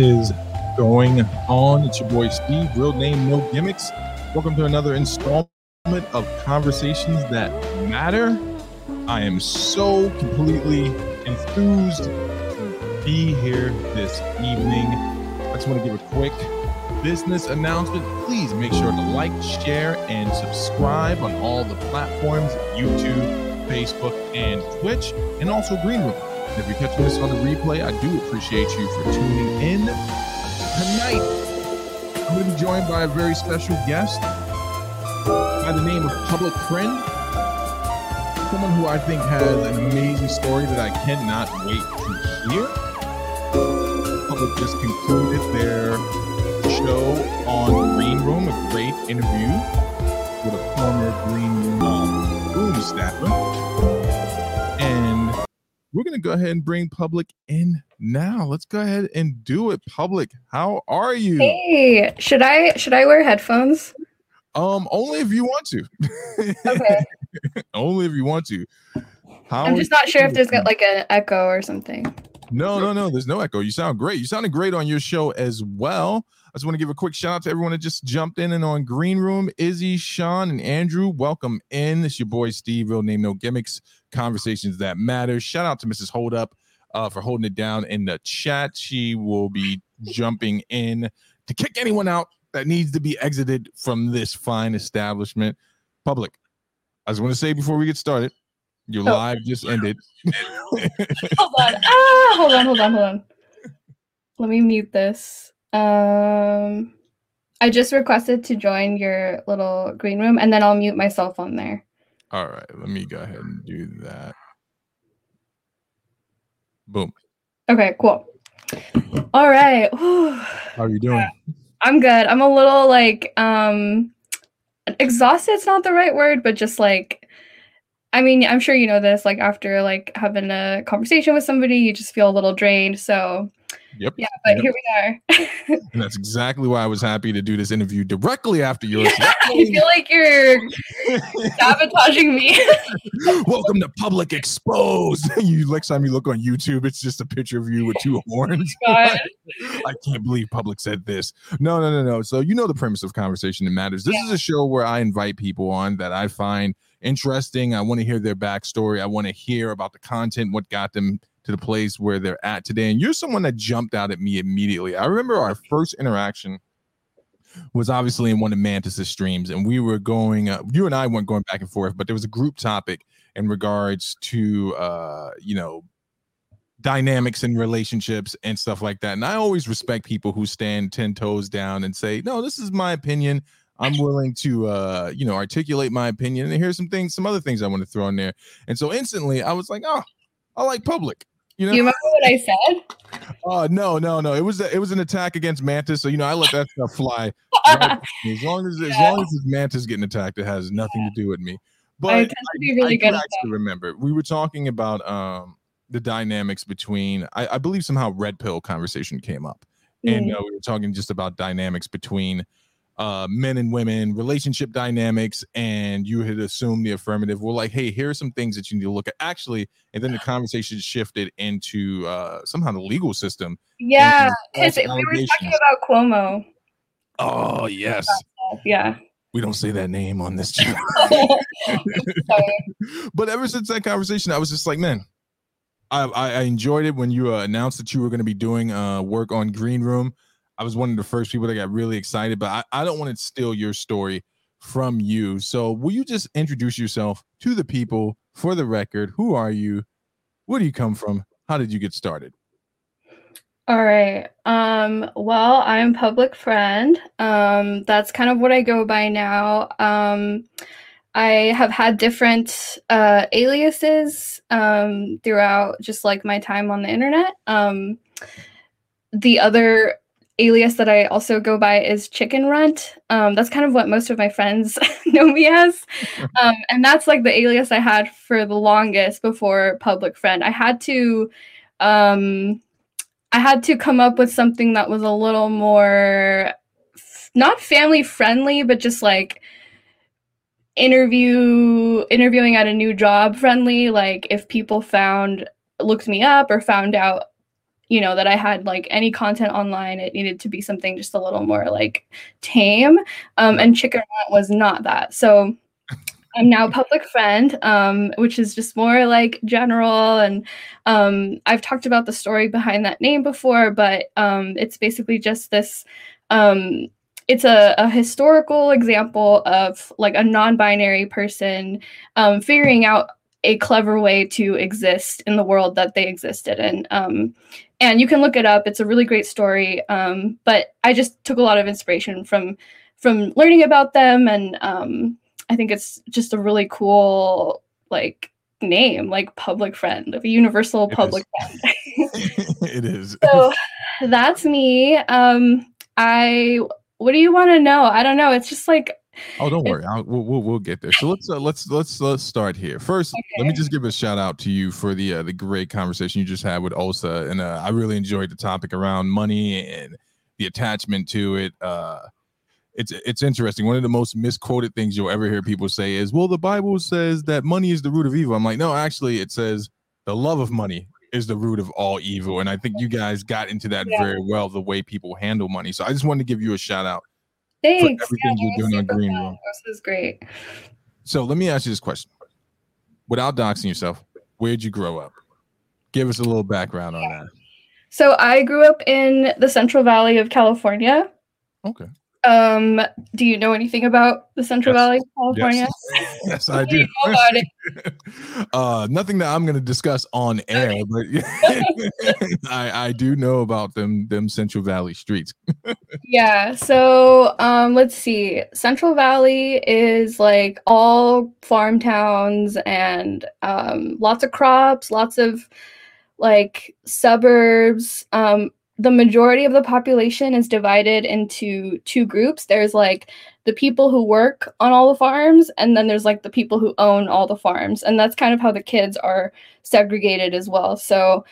Is going on? It's your boy Steve, real name, no gimmicks. Welcome to another installment of Conversations That Matter. I am so completely enthused to be here this evening. I just want to give a quick business announcement. Please make sure to like, share, and subscribe on all the platforms YouTube, Facebook, and Twitch, and also Green Room. And if you're catching this on the replay, I do appreciate you for tuning in. Tonight, I'm going to be joined by a very special guest by the name of Public Friend. Someone who I think has an amazing story that I cannot wait to hear. Public just concluded their show on Green Room, a great interview with a former Green Room going to go ahead and bring Public in now. Let's go ahead and do it. Public, how are you? Hey, should I should I wear headphones? Um, only if you want to. Okay. only if you want to. How I'm just not sure if there's got like an echo or something. No, no, no. There's no echo. You sound great. You sounded great on your show as well. I just want to give a quick shout out to everyone that just jumped in and on Green Room. Izzy, Sean, and Andrew, welcome in. It's your boy Steve, real name, no gimmicks, conversations that matter. Shout out to Mrs. Hold Up uh, for holding it down in the chat. She will be jumping in to kick anyone out that needs to be exited from this fine establishment. Public, I just want to say before we get started, your Oh. live just ended. Hold on. Ah, hold on, hold on, hold on. Let me mute this. Um I just requested to join your little green room and then I'll mute myself on there. All right, let me go ahead and do that. Boom. Okay, cool. All right. Whew. How are you doing? I'm good. I'm a little like um exhausted, it's not the right word, but just like I mean, I'm sure you know this, like after like having a conversation with somebody, you just feel a little drained. So Yep. yeah, but Yep. here we are. And that's exactly why I was happy to do this interview directly after yours. I feel like you're sabotaging me. Welcome to Public Exposed. you next time you look on YouTube, it's just a picture of you with two horns. God. I can't believe Public said this. No, no, no, no. So you know the premise of conversation that matters. This is a show where I invite people on that I find interesting. I want to hear their backstory. I want to hear about the content, what got them to the place where they're at today. And you're someone that jumped out at me immediately. I remember our first interaction was obviously in one of Mantis's streams, and we were going. Uh, you and I weren't going back and forth, but there was a group topic in regards to uh, you know dynamics and relationships and stuff like that. And I always respect people who stand 10 toes down and say, no, this is my opinion. I'm willing to uh, you know, articulate my opinion. And here's some things, some other things I want to throw in there. And so instantly I was like, oh, I like public. You know, You remember what I said? oh no, no, no. It was a, it was an attack against Mantis. So you know, I let that stuff fly. right? As long as as long as it's Mantis getting attacked, it has nothing to do with me. But I tend to be really I good at actually remember we were talking about um the dynamics between I, I believe somehow red pill conversation came up and Mm. uh, we were talking just about dynamics between uh men and women relationship dynamics and you had assumed the affirmative we're like hey here are some things that you need to look at actually and then the conversation shifted into uh somehow the legal system Yeah, because we were talking about Cuomo. oh yes Yeah. we don't say that name on this channel but ever since that conversation, I was just like, man, I I, I enjoyed it when you uh, announced that you were going to be doing uh, work on Green Room. I was one of the first people that got really excited, but I, I don't want to steal your story from you. So will you just introduce yourself to the people for the record? Who are you? Where do you come from? How did you get started? All right. Um, well, I'm public friend. Um, that's kind of what I go by now. Um, I have had different uh, aliases um, throughout just like my time on the internet. Um, the other alias that I also go by is Chicken Runt. Um, that's kind of what most of my friends know me as. Um, and that's like the alias I had for the longest before public friend. I had to um I had to come up with something that was a little more f- not family friendly, but just like interview interviewing at a new job friendly. Like if people found looked me up or found out you know that I had like any content online. It needed to be something just a little more like tame. Um, and Chicken Rant was not that. So I'm now public friend, um, which is just more like general. And um, I've talked about the story behind that name before, but um, it's basically just this. Um, it's a, a, historical example of like a non-binary person um, figuring out a clever way to exist in the world that they existed in. Um, and you can look it up. It's a really great story. Um, but I just took a lot of inspiration from from learning about them, and um, I think it's just a really cool like name, like public friend, of a universal it public is. friend. it is. So that's me. Um, I. What do you want to know? I don't know. It's just like Oh, don't worry. I'll, we'll, we'll, we'll get there. So let's uh, let's let's let's start here. First, okay. let me just give a shout out to you for the uh, the great conversation you just had with Osa, and uh, I really enjoyed the topic around money and the attachment to it. Uh, it's it's interesting. One of the most misquoted things you'll ever hear people say is, "Well, the Bible says that money is the root of evil." I'm like, no, actually, it says the love of money is the root of all evil, and I think you guys got into that yeah. very well. The way people handle money. So I just wanted to give you a shout out Thanks. everything yeah, you're doing on Green Room. This is great. So let me ask you this question. Without doxing yourself, where'd you grow up? Give us a little background on that. So I grew up in the Central Valley of California. Okay. Um, do you know anything about the Central yes. Valley California? Yes, yes I do. uh, nothing that I'm going to discuss on air, but I, I do know about them them Central Valley streets. yeah. So um, let's see. Central Valley is like all farm towns and um, lots of crops, lots of like suburbs. Um, the majority of the population is divided into two groups. There's like the people who work on all the farms, and then there's like the people who own all the farms. And that's kind of how the kids are segregated as well. So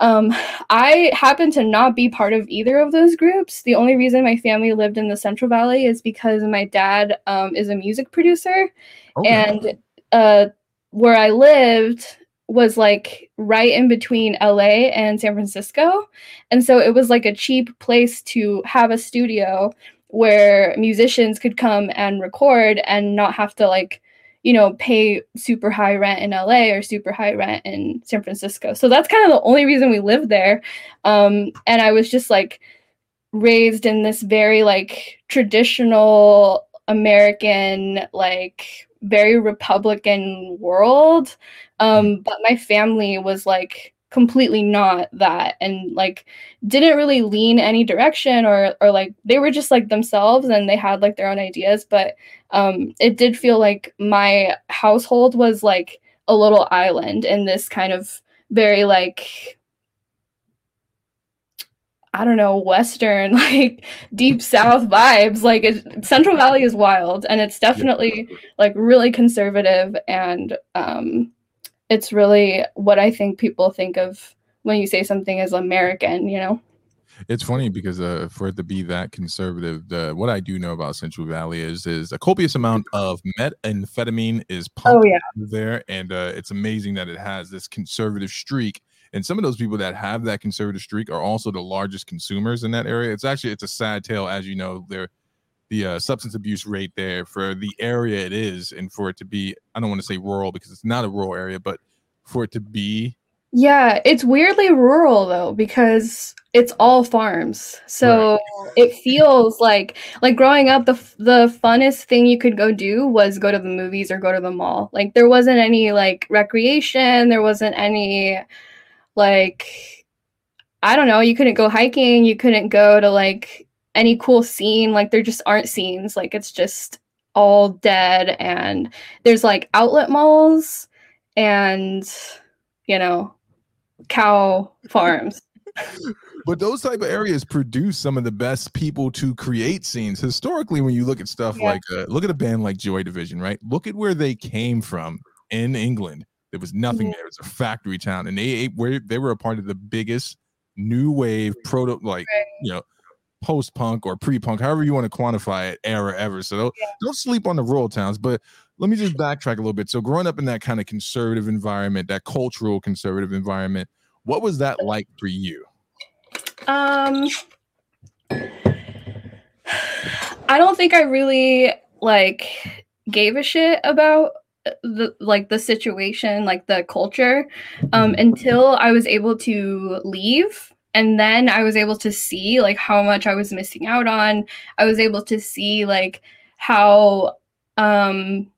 um, I happen to not be part of either of those groups. The only reason my family lived in the Central Valley is because my dad um, is a music producer. Okay. And uh, where I lived, was like right in between LA and San Francisco. And so it was like a cheap place to have a studio where musicians could come and record and not have to like, you know, pay super high rent in LA or super high rent in San Francisco. So that's kind of the only reason we lived there. Um, and I was just like raised in this very like traditional American, like very Republican world um, mm. but my family was like completely not that and like didn't really lean any direction or or like they were just like themselves and they had like their own ideas but um it did feel like my household was like a little island in this kind of very like I don't know, Western, like deep South vibes. Like it, Central Valley is wild and it's definitely like really conservative and um, it's really what I think people think of when you say something as American, you know? It's funny because uh, for it to be that conservative, the, what I do know about Central Valley is is a copious amount of methamphetamine is oh, pumped oh, yeah. there, and uh, it's amazing that it has this conservative streak. And some of those people that have that conservative streak are also the largest consumers in that area. It's actually it's a sad tale, as you know. They're the uh, substance abuse rate there for the area it is, and for it to be, I don't want to say rural because it's not a rural area, but for it to be. Yeah, it's weirdly rural though because it's all farms. So right. it feels like like growing up the the funnest thing you could go do was go to the movies or go to the mall. Like there wasn't any like recreation, there wasn't any like I don't know, you couldn't go hiking, you couldn't go to like any cool scene. Like there just aren't scenes. Like it's just all dead. And there's like outlet malls and, you know, cow farms. but those type of areas produce some of the best people to create scenes historically when you look at stuff yeah. like uh, look at a band like joy division right look at where they came from in england there was nothing there it was a factory town and they where they were a part of the biggest new wave proto like right. you know post punk or pre punk, however you want to quantify it, era ever. So don't, yeah. don't sleep on the rural towns. But let me just backtrack a little bit. So growing up in that kind of conservative environment, that cultural conservative environment, what was that like for you? Um I don't think I really like gave a shit about the like the situation, like the culture, um, until I was able to leave. And then I was able to see like how much I was missing out on. I was able to see like how um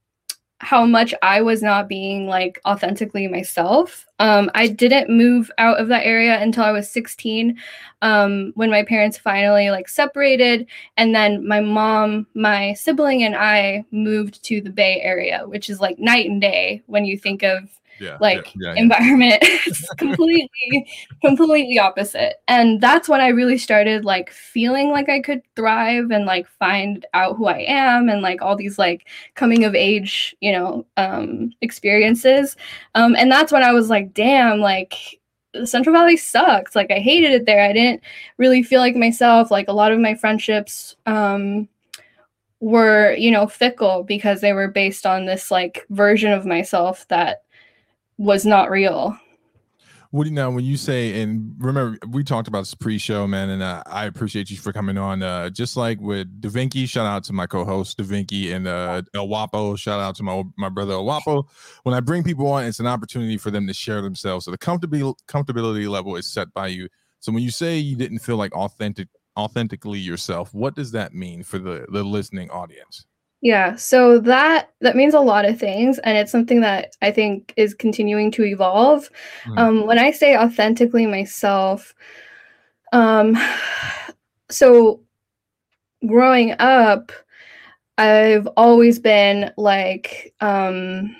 how much I was not being like authentically myself. Um, I didn't move out of that area until I was 16, um, when my parents finally like separated, and then my mom, my sibling, and I moved to the Bay Area, which is like night and day when you think of yeah, like yeah, yeah, environment it's completely completely opposite. And that's when i really started like feeling like i could thrive and like find out who i am and like all these like coming of age you know um experiences. Um and that's when i was like damn like the central valley sucks. Like i hated it there. I didn't really feel like myself. Like a lot of my friendships um were you know fickle because they were based on this like version of myself that was not real. What do you now when you say and remember we talked about this pre-show, man, and uh, I appreciate you for coming on. Uh, just like with Davinky, shout out to my co-host Davinky and uh, El Wapo. Shout out to my my brother El Wapo. When I bring people on, it's an opportunity for them to share themselves. So the comfortability comfortability level is set by you. So when you say you didn't feel like authentic authentically yourself, what does that mean for the the listening audience? Yeah, so that that means a lot of things, and it's something that I think is continuing to evolve. Mm. Um, when I say authentically myself, um, so growing up, I've always been like, um,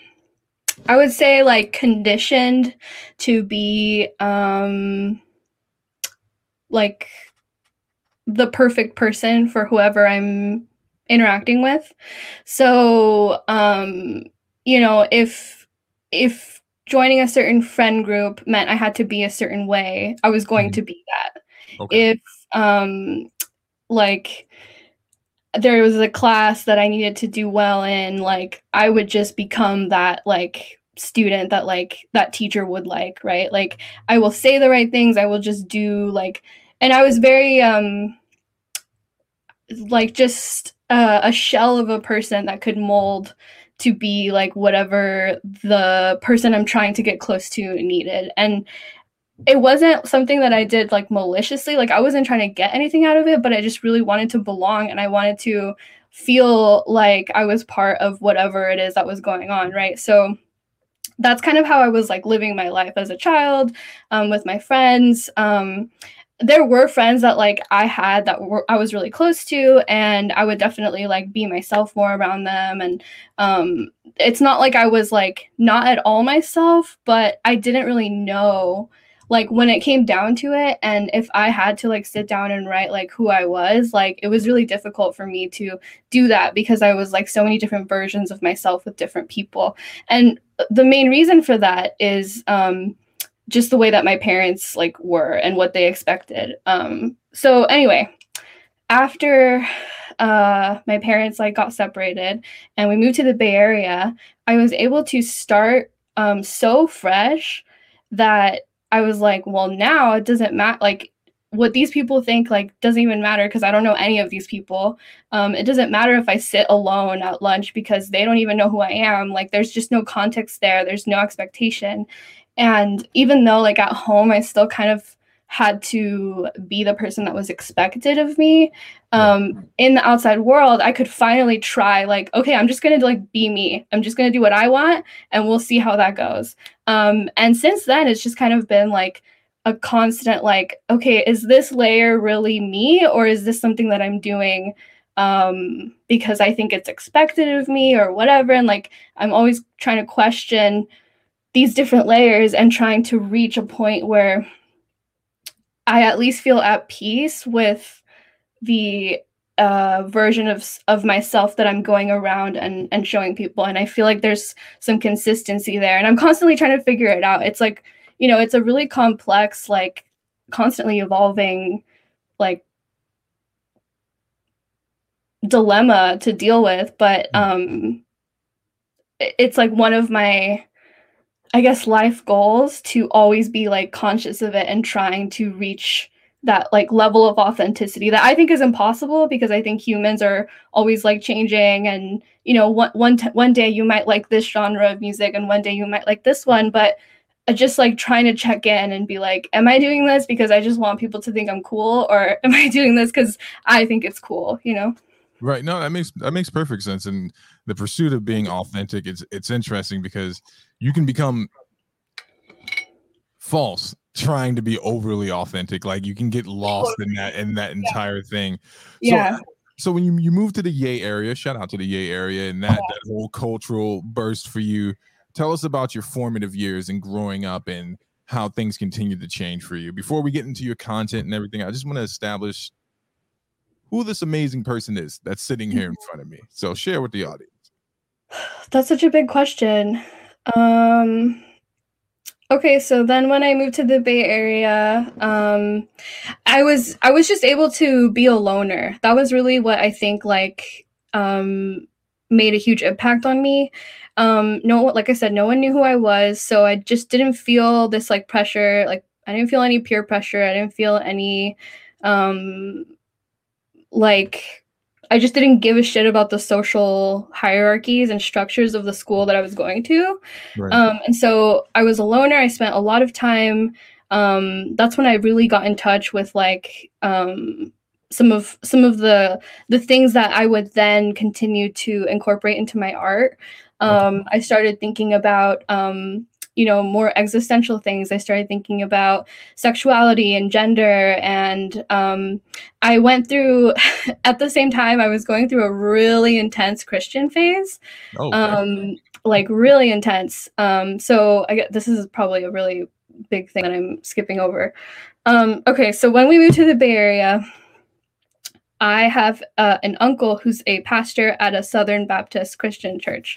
I would say like conditioned to be um, like the perfect person for whoever I'm interacting with. So, um, you know, if if joining a certain friend group meant I had to be a certain way, I was going mm-hmm. to be that. Okay. If um like there was a class that I needed to do well in, like I would just become that like student that like that teacher would like, right? Like I will say the right things, I will just do like and I was very um like just uh, a shell of a person that could mold to be like whatever the person I'm trying to get close to needed. And it wasn't something that I did like maliciously. Like I wasn't trying to get anything out of it, but I just really wanted to belong and I wanted to feel like I was part of whatever it is that was going on, right? So that's kind of how I was like living my life as a child um, with my friends. Um, there were friends that like I had that were I was really close to and I would definitely like be myself more around them and um it's not like I was like not at all myself but I didn't really know like when it came down to it and if I had to like sit down and write like who I was like it was really difficult for me to do that because I was like so many different versions of myself with different people. And the main reason for that is um just the way that my parents like were and what they expected. Um, so anyway, after uh, my parents like got separated and we moved to the Bay Area, I was able to start um, so fresh that I was like, well, now it doesn't matter. Like what these people think like doesn't even matter because I don't know any of these people. Um, it doesn't matter if I sit alone at lunch because they don't even know who I am. Like there's just no context there. There's no expectation. And even though, like, at home, I still kind of had to be the person that was expected of me um, in the outside world i could finally try like okay i'm just gonna like be me. I'm just gonna do what i want and we'll see how that goes. Um, and since then it's just kind of been like a constant like okay is this layer really me or is this something that i'm doing um, because i think it's expected of me or whatever? And like i'm always trying to question these different layers and trying to reach a point where I at least feel at peace with the uh, version of of myself that I'm going around and and showing people. And I feel like there's some consistency there. And I'm constantly trying to figure it out. It's like you know, it's a really complex, like constantly evolving, like dilemma to deal with. But mm. um, it's like one of my I guess life goals to always be like conscious of it and trying to reach that like level of authenticity that I think is impossible because I think humans are always like changing and you know one one, t- one day you might like this genre of music and one day you might like this one but uh, just like trying to check in and be like am I doing this because I just want people to think I'm cool or am I doing this cuz I think it's cool you know Right no that makes that makes perfect sense and the pursuit of being authentic it's it's interesting because you can become false trying to be overly authentic. Like you can get lost in that in that entire thing. Yeah. So, so when you, you move to the Yay area, shout out to the Yay area and that, that whole cultural burst for you. Tell us about your formative years and growing up and how things continue to change for you. Before we get into your content and everything, I just want to establish who this amazing person is that's sitting here in mm-hmm. front of me. So share with the audience. That's such a big question. Um Okay, so then when I moved to the Bay Area, um, I was I was just able to be a loner. That was really what I think like um, made a huge impact on me. Um, no, like I said, no one knew who I was, so I just didn't feel this like pressure. Like I didn't feel any peer pressure. I didn't feel any um, like I just didn't give a shit about the social hierarchies and structures of the school that I was going to. Right. Um, and so I was a loner. I spent a lot of time. Um, that's when I really got in touch with like um, some of some of the the things that I would then continue to incorporate into my art. Um, I started thinking about um, you know more existential things. I started thinking about sexuality and gender and um, i went through at the same time i was going through a really intense christian phase. Oh, um, like really intense. Um, so i get this is probably a really big thing that i'm skipping over. Um, okay so when we moved to the bay area I have uh, an uncle who's a pastor at a Southern Baptist Christian church.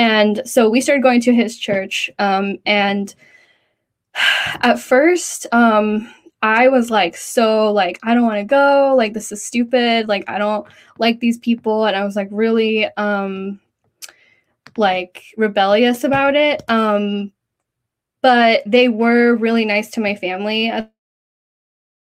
And so we started going to his church. Um, and at first, um, I was like, so, like, I don't want to go. Like, this is stupid. Like, I don't like these people. And I was like, really, um, like, rebellious about it. Um, but they were really nice to my family.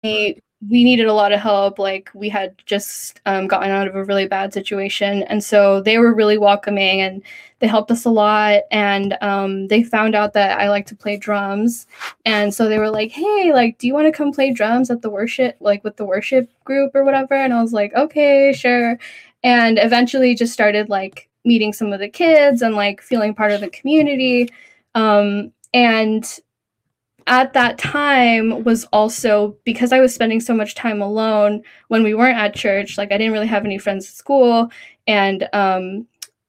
They we needed a lot of help. Like we had just um, gotten out of a really bad situation, and so they were really welcoming and they helped us a lot. And um, they found out that I like to play drums, and so they were like, "Hey, like, do you want to come play drums at the worship, like with the worship group or whatever?" And I was like, "Okay, sure." And eventually, just started like meeting some of the kids and like feeling part of the community. Um, and at that time was also because I was spending so much time alone when we weren't at church. Like I didn't really have any friends at school, and um,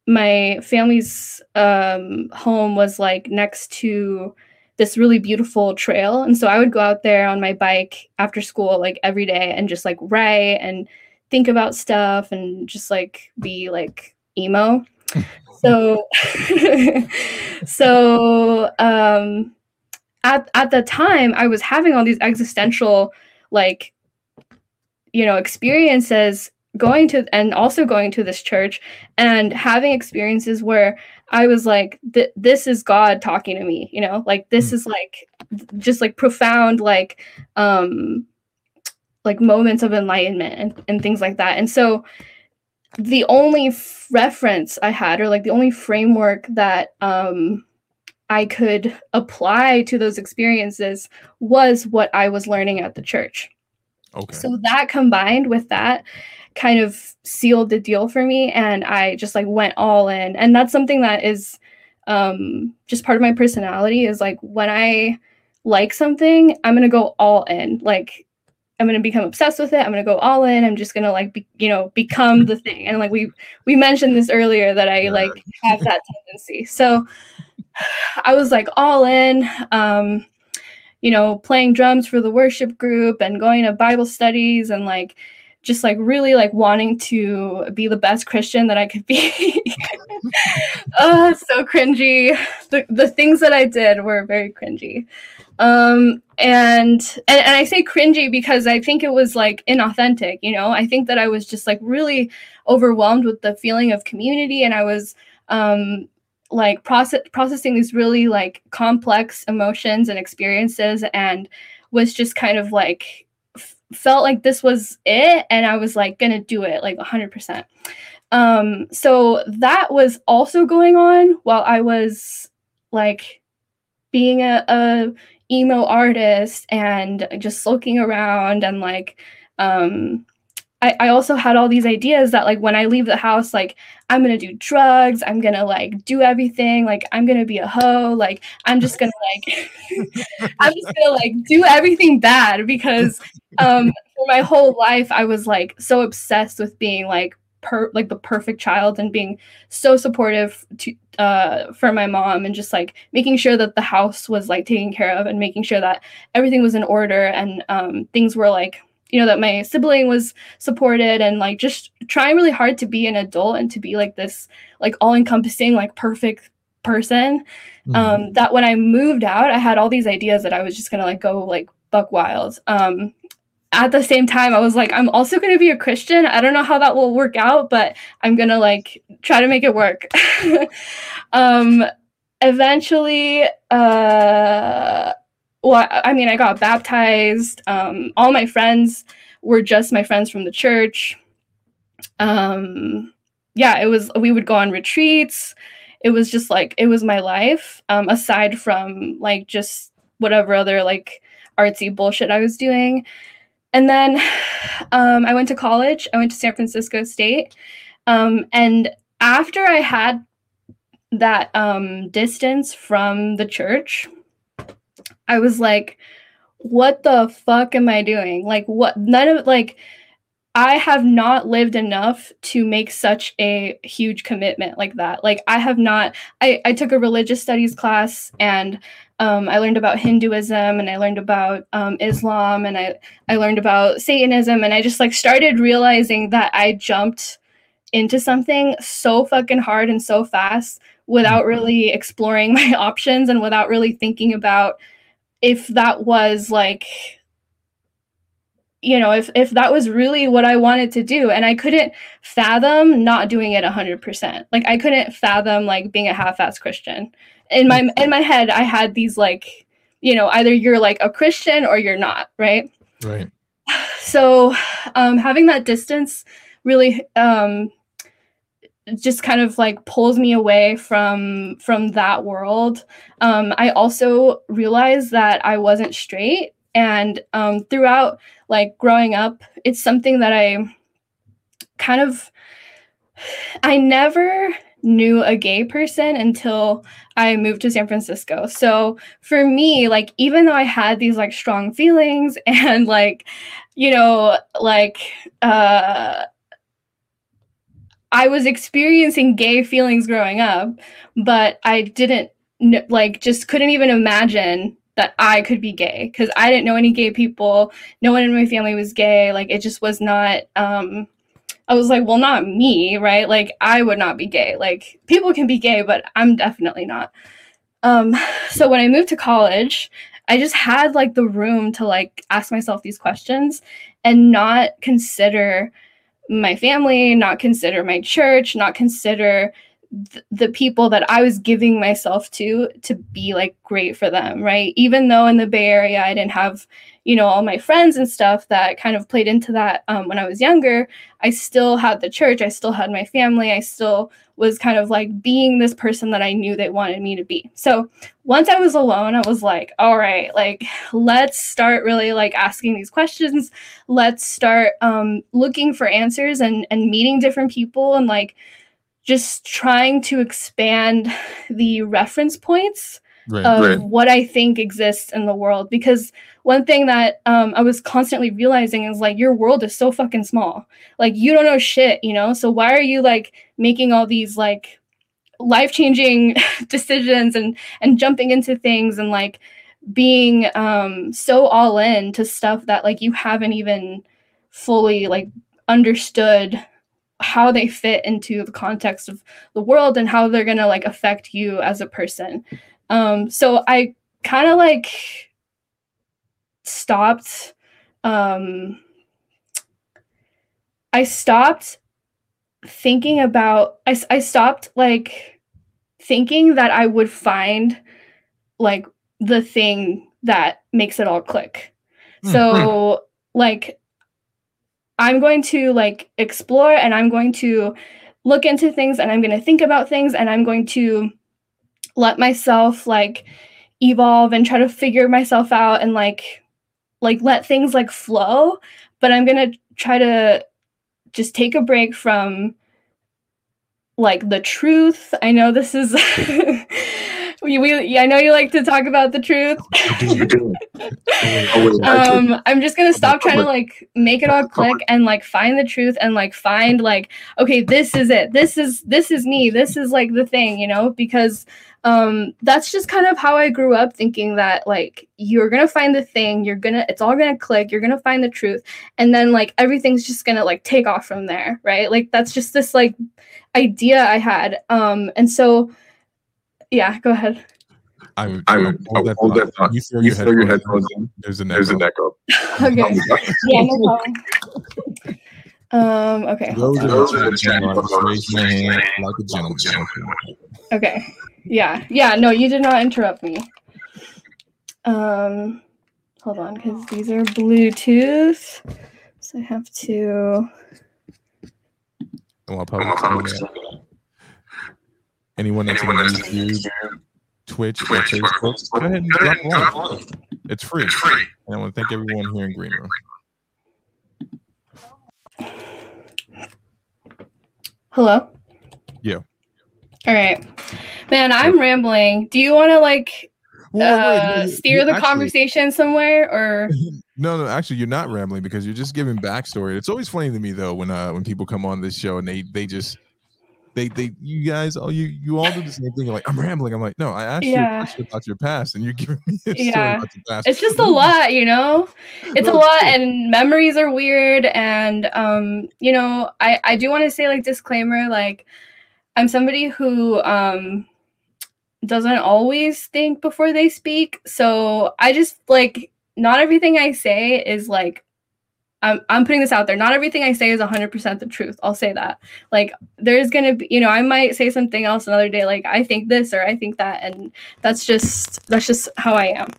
my family's um, home was like next to this really beautiful trail, and so I would go out there on my bike after school like every day and just like write and think about stuff and just like be like emo. so so um at at the time I was having all these existential like you know experiences going to and also going to this church and having experiences where I was like th- this is God talking to me you know like this mm. is like just like profound like um like moments of enlightenment and, and things like that and so the only f- reference I had or like the only framework that um I could apply to those experiences was what I was learning at the church. Okay. So that combined with that kind of sealed the deal for me and I just like went all in. And that's something that is um just part of my personality is like when I like something, I'm going to go all in. Like I'm going to become obsessed with it. I'm going to go all in. I'm just going to like be, you know, become the thing. And like we we mentioned this earlier that I like have that tendency. So I was like all in, um, you know, playing drums for the worship group and going to Bible studies and like just like really like wanting to be the best Christian that I could be. oh, so cringy. The the things that I did were very cringy. Um and, and and I say cringy because I think it was like inauthentic, you know. I think that I was just like really overwhelmed with the feeling of community and I was um like process processing these really like complex emotions and experiences and was just kind of like f- felt like this was it and I was like to do it like 100%. Um so that was also going on while I was like being a, a emo artist and just looking around and like um I, I also had all these ideas that like when I leave the house, like I'm gonna do drugs, I'm gonna like do everything, like I'm gonna be a hoe, like I'm just gonna like I'm just gonna like do everything bad because um for my whole life I was like so obsessed with being like per like the perfect child and being so supportive to uh for my mom and just like making sure that the house was like taken care of and making sure that everything was in order and um things were like you know that my sibling was supported and like just trying really hard to be an adult and to be like this like all encompassing like perfect person mm-hmm. um that when i moved out i had all these ideas that i was just gonna like go like buck wild um at the same time i was like i'm also going to be a christian. I don't know how that will work out but i'm going to like try to make it work. Um eventually uh well i mean i got baptized um all my friends were just my friends from the church. Um yeah it was we would go on retreats. It was just like it was my life um aside from like just whatever other like artsy bullshit i was doing and then um, I went to college. I went to San Francisco State. Um, and after I had that um, distance from the church, I was like, what the fuck am I doing? Like, what? None of like, I have not lived enough to make such a huge commitment like that. Like, I have not, I, I took a religious studies class and um, I learned about Hinduism and I learned about um, Islam and I, I learned about Satanism and I just like started realizing that I jumped into something so fucking hard and so fast without mm-hmm. really exploring my options and without really thinking about if that was like you know if if that was really what I wanted to do and I couldn't fathom not doing it 100% like I couldn't fathom like being a half-ass Christian. In my in my head i had these like you know either you're like a christian or you're not right? Right. So um having that distance really um just kind of like pulls me away from from that world. Um i also realized that i wasn't straight and um throughout like growing up it's something that i kind of i never knew a gay person until I moved to San Francisco. So for me, like even though I had these like strong feelings and like you know, like uh I was experiencing gay feelings growing up, but I didn't like just couldn't even imagine that I could be gay because I didn't know any gay people. No one in my family was gay. Like it just was not um I was like, well, not me, right? Like, I would not be gay. Like, people can be gay, but I'm definitely not. Um, so when I moved to college, I just had like the room to like ask myself these questions and not consider my family, not consider my church, not consider th- the people that I was giving myself to to be like great for them, right? Even though in the Bay Area I didn't have you know all my friends and stuff that kind of played into that um, when i was younger i still had the church i still had my family i still was kind of like being this person that i knew they wanted me to be so once i was alone i was like all right like let's start really like asking these questions let's start um, looking for answers and and meeting different people and like just trying to expand the reference points right, of right. what I think exists in the world. Because one thing that um, I was constantly realizing is like your world is so fucking small. Like you don't know shit, you know. So why are you like making all these like life changing decisions and and jumping into things and like being um so all in to stuff that like you haven't even fully like understood how they fit into the context of the world and how they're going to like affect you as a person um, so I kind of like stopped. Um, I stopped thinking about. I I stopped like thinking that I would find like the thing that makes it all click. Hmm. So like I'm going to like explore and I'm going to look into things and I'm going to think about things and I'm going to let myself like evolve and try to figure myself out and like like let things like flow. But i'm going to try to just take a break from like the truth. I know this is we, we i know you like to talk about the truth. Um i'm just gonna stop trying to like make it all click and like find the truth and like find like okay this is it. This is this is me. This is like the thing you know? Because um that's just kind of how i grew up thinking that like you're gonna find the thing you're gonna it's all gonna click you're gonna find the truth and then like everything's just gonna like take off from there right? Like that's just this like idea i had. Um and so yeah go ahead I would, I would hold that, hold that thought. You throw, you your, throw your headphones in. There's an echo. There's an echo. okay. yeah, no problem. Um, okay. Those are the chat. Raise my hand like a gentleman. Okay. Yeah, yeah, no, you did not interrupt me. Um, hold on, because these are Bluetooth. So I have to. Well, public Anyone that's on YouTube, Twitch, or Facebook, go ahead and drop one. It's free. And I want to thank everyone here in Green Room. Hello? Yeah. All right. Man, I'm rambling. Do you want to like well, uh, wait, steer the actually, conversation somewhere or no no actually you're not rambling because you're just giving backstory it's always funny to me though when uh when people come on this show and they they just they they you guys all you you all do the same thing. You're like, I'm rambling. I'm like, no, I asked yeah. you a question about your past, and you're giving me a yeah. story about your past. It's just a lot, you know. It's no, a lot, and memories are weird. And um, you know, I I do want to say like disclaimer, like I'm somebody who um doesn't always think before they speak. So I just like not everything I say is like I'm, I'm putting this out there. Not everything I say is 100% the truth. I'll say that. Like, there's going to be, you know, I might say something else another day, like, I think this or I think that. And that's just, that's just how I am.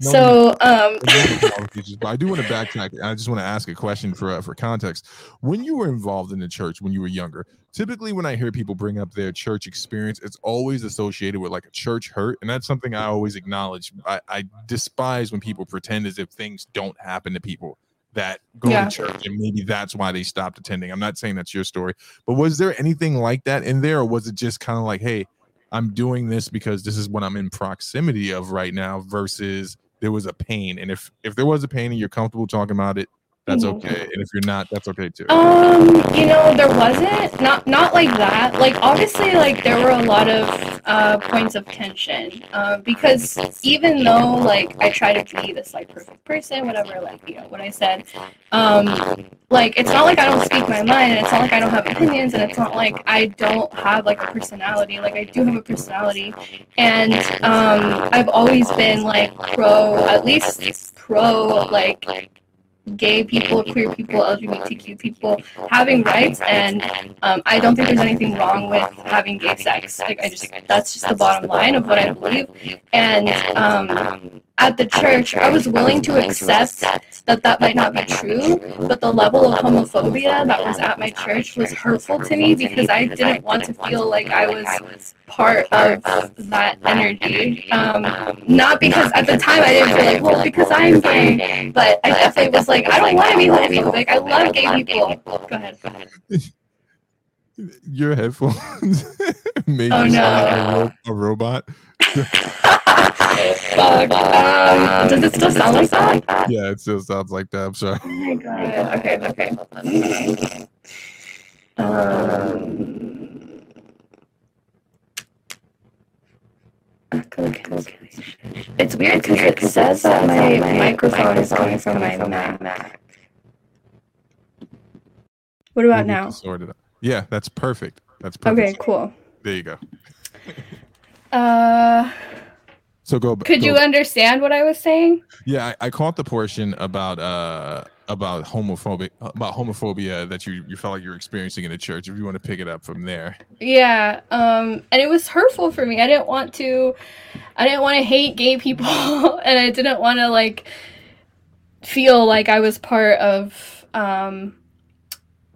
No, so, um, but I do want to backtrack. I just want to ask a question for, uh, for context. When you were involved in the church when you were younger, typically when I hear people bring up their church experience, it's always associated with like a church hurt. And that's something I always acknowledge. I, I despise when people pretend as if things don't happen to people that go yeah. to church and maybe that's why they stopped attending. I'm not saying that's your story, but was there anything like that in there or was it just kind of like, hey, I'm doing this because this is what I'm in proximity of right now versus there was a pain and if if there was a pain and you're comfortable talking about it that's mm-hmm. okay and if you're not that's okay too. Um you know there wasn't not not like that. Like obviously like there were a lot of uh points of tension uh, because even though like i try to be this like perfect person whatever like you know what i said um like it's not like i don't speak my mind and it's not like i don't have opinions and it's not like i don't have like a personality. Like i do have a personality and um i've always been like pro at least pro like gay people, queer people, LGBTQ people having rights, and um, I don't think there's anything wrong with having gay sex. Like I just that's just the bottom line of what I believe. And um, at the church, I was willing to accept that that might not be true, but the level of homophobia that was at my church was hurtful to me because I didn't want to feel like I was part of that energy. Um, not because at the time I didn't feel like, well, because I'm gay, but I definitely was like, I don't want to be homophobic. I love gay people. Go ahead. Your headphones made oh, you no. sound like a, robot. Fuck. Um, does it still sound like that? Yeah, it still sounds like that. I'm sorry. Oh my god. Okay, okay. Um, it's weird because it says that my microphone is coming from my Mac. What about now? Sorted Yeah, that's perfect. That's perfect. Okay, cool. There you go. uh. So go. Could go. you understand what I was saying? Yeah, I, I caught the portion about uh about homophobic about homophobia that you you felt like you're experiencing in the church. If you want to pick it up from there. Yeah, um, and it was hurtful for me. I didn't want to, I didn't want to hate gay people, and I didn't want to like feel like I was part of um,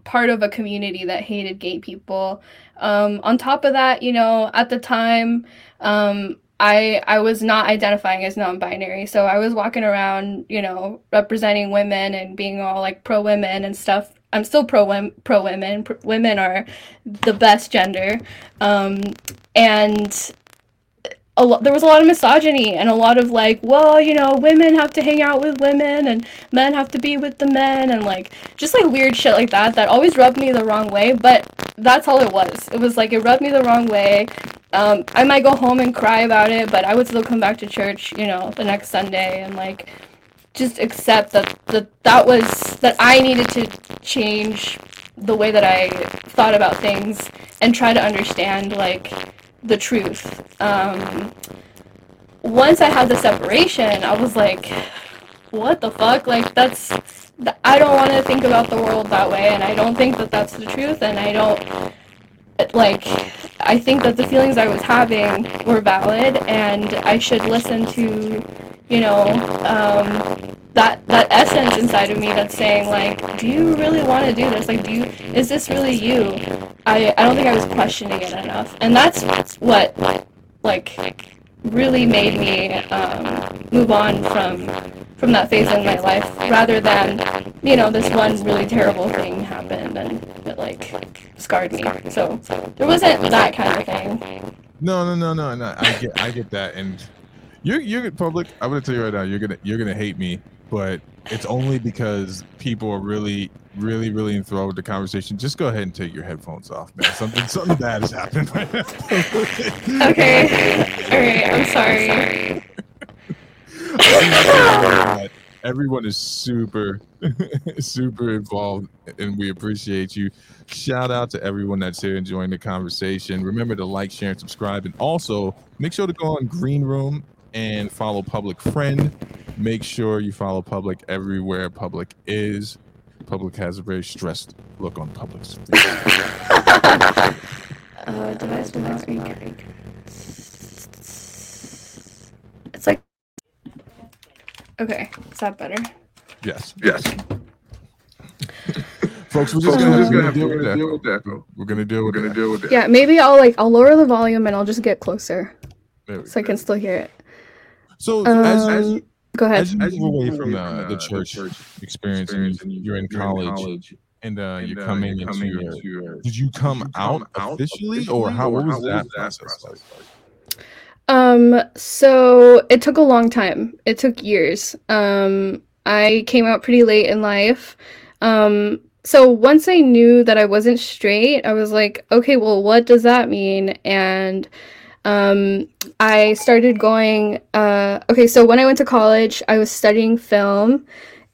part of a community that hated gay people. Um, on top of that, you know, at the time, um, I I was not identifying as non-binary, so I was walking around, you know, representing women and being all like pro women and stuff. I'm still pro pro women. women are the best gender, um, and a lot, there was a lot of misogyny and a lot of like, well, you know, women have to hang out with women and men have to be with the men and like just like weird shit like that that always rubbed me the wrong way. But that's all it was. It was like it rubbed me the wrong way. Um, I might go home and cry about it, but I would still come back to church, you know, the next Sunday and like just accept that that that was that I needed to change the way that I thought about things and try to understand like the truth. Um, once I had the separation, I was like, what the fuck? Like, that's. I don't want to think about the world that way, and I don't think that that's the truth, and I don't. Like, I think that the feelings I was having were valid, and I should listen to, you know, um, that that essence inside of me that's saying like, do you really want to do this? Like, do you is this really you? I I don't think I was questioning it enough, and that's what like really made me um, move on from from that phase in my life, rather than you know this one really terrible thing happened and it like scarred me. So there wasn't that kind of thing. No, no, no, no, no. I get I get that, and you're you're public. I'm gonna tell you right now, you're gonna you're gonna hate me but it's only because people are really, really, really enthralled with the conversation. Just go ahead and take your headphones off, man. Something, something bad has happened right now. okay. All right. I'm sorry. Everyone is super, super involved, and we appreciate you. Shout out to everyone that's here enjoying the conversation. Remember to like, share, and subscribe, and also make sure to go on Green Room and follow Public Friend. Make sure you follow Public everywhere Public is. Public has a very stressed look on Public's. face. uh, device not It's like. Okay, is that better? Yes. Yes. Folks, we're just gonna, just gonna, deal, with that. We're gonna deal. We're gonna deal with that. Yeah, maybe I'll like I'll lower the volume and I'll just get closer, so go. I can still hear it. So um, as, as go ahead. As you move away from the, the church experience, and you're in college, and uh, you're uh, coming into your, did you come out officially, or how what was that process like? Um, so it took a long time. It took years. Um, I came out pretty late in life. Um, so once I knew that I wasn't straight, I was like, okay, well, what does that mean? And um, I started going. Uh, okay, so when I went to college, I was studying film,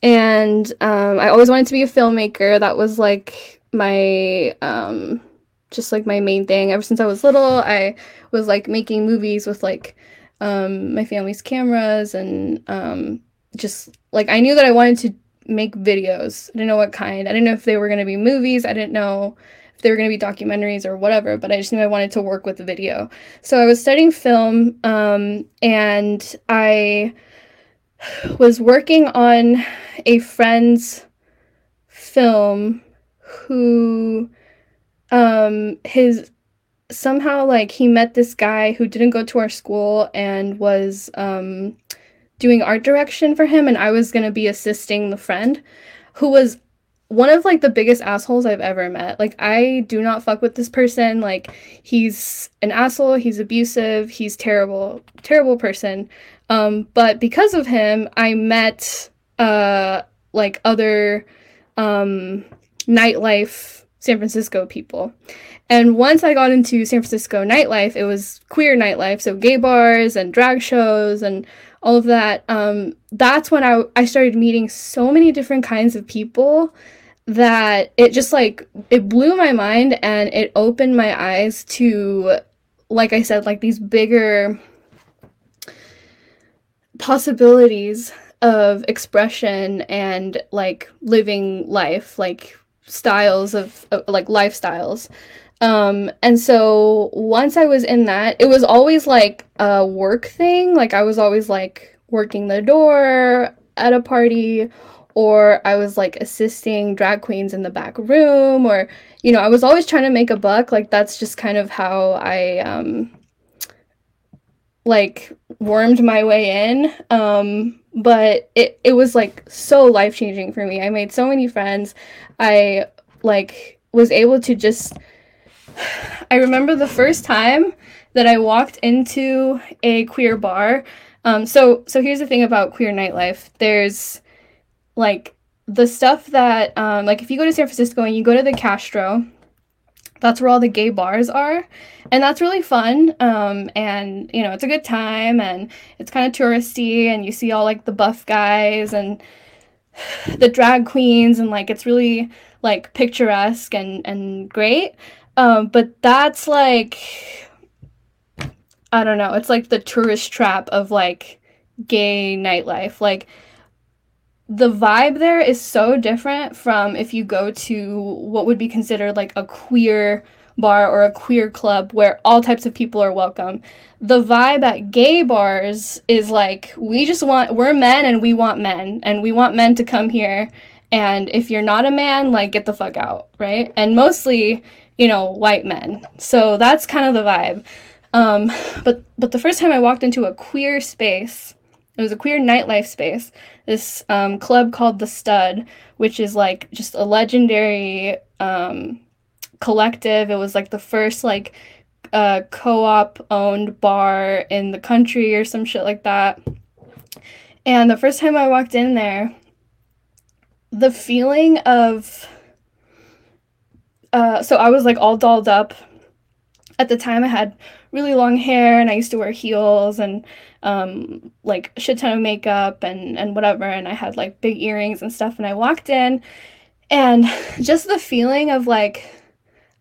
and um, I always wanted to be a filmmaker. That was like my um, just like my main thing. Ever since I was little, I was like making movies with like um, my family's cameras, and um, just like I knew that I wanted to make videos. I didn't know what kind. I didn't know if they were going to be movies. I didn't know they were going to be documentaries or whatever, but I just knew I wanted to work with the video. So I was studying film um, and I was working on a friend's film who um his somehow like he met this guy who didn't go to our school and was um doing art direction for him and I was going to be assisting the friend who was one of like the biggest assholes I've ever met. Like I do not fuck with this person. Like he's an asshole, he's abusive, he's terrible, terrible person. Um but because of him, I met uh like other um nightlife San Francisco people. And once I got into San Francisco nightlife, it was queer nightlife, so gay bars and drag shows and all of that. Um, that's when I, I started meeting so many different kinds of people that it just like it blew my mind and it opened my eyes to like I said like these bigger possibilities of expression and like living life like styles of, like lifestyles. Um and so once i was in that it was always like a work thing. Like i was always like working the door at a party or I was like assisting drag queens in the back room or you know, I was always trying to make a buck. Like that's just kind of how I um like wormed my way in. Um but it it was like so life-changing for me. I made so many friends. I like was able to just I remember the first time that I walked into a queer bar. Um, so so here's the thing about queer nightlife. There's like the stuff that um, like if you go to San Francisco and you go to the Castro, that's where all the gay bars are, and that's really fun. Um, and you know it's a good time and it's kind of touristy and you see all like the buff guys and the drag queens and like it's really like picturesque and and great. Um, but that's like I don't know. It's like the tourist trap of like gay nightlife. Like the vibe there is so different from if you go to what would be considered like a queer bar or a queer club where all types of people are welcome. The vibe at gay bars is like we just want we're men and we want men and we want men to come here and if you're not a man like get the fuck out, right? And mostly, you know, white men. So that's kind of the vibe. Um, but but the first time I walked into a queer space, it was a queer nightlife space. This um, club called the Stud, which is like just a legendary um, collective. It was like the first like uh, co-op owned bar in the country or some shit like that. And the first time I walked in there, the feeling of uh, so I was like all dolled up. At the time, I had really long hair and I used to wear heels and um, like shit ton of makeup and, and whatever. And I had like big earrings and stuff. And I walked in and just the feeling of like,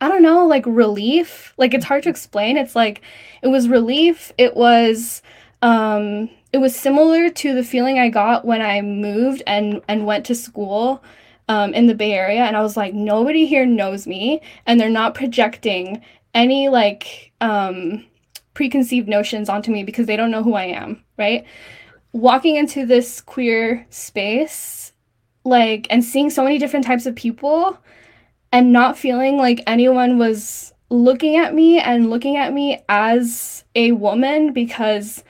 I don't know, like relief. Like it's hard to explain. It's like it was relief. It was um it was similar to the feeling I got when I moved and and went to school um, in the Bay Area, and I was like, nobody here knows me, and they're not projecting any like um, preconceived notions onto me because they don't know who I am, right? Walking into this queer space, like, and seeing so many different types of people and not feeling like anyone was looking at me and looking at me as a woman because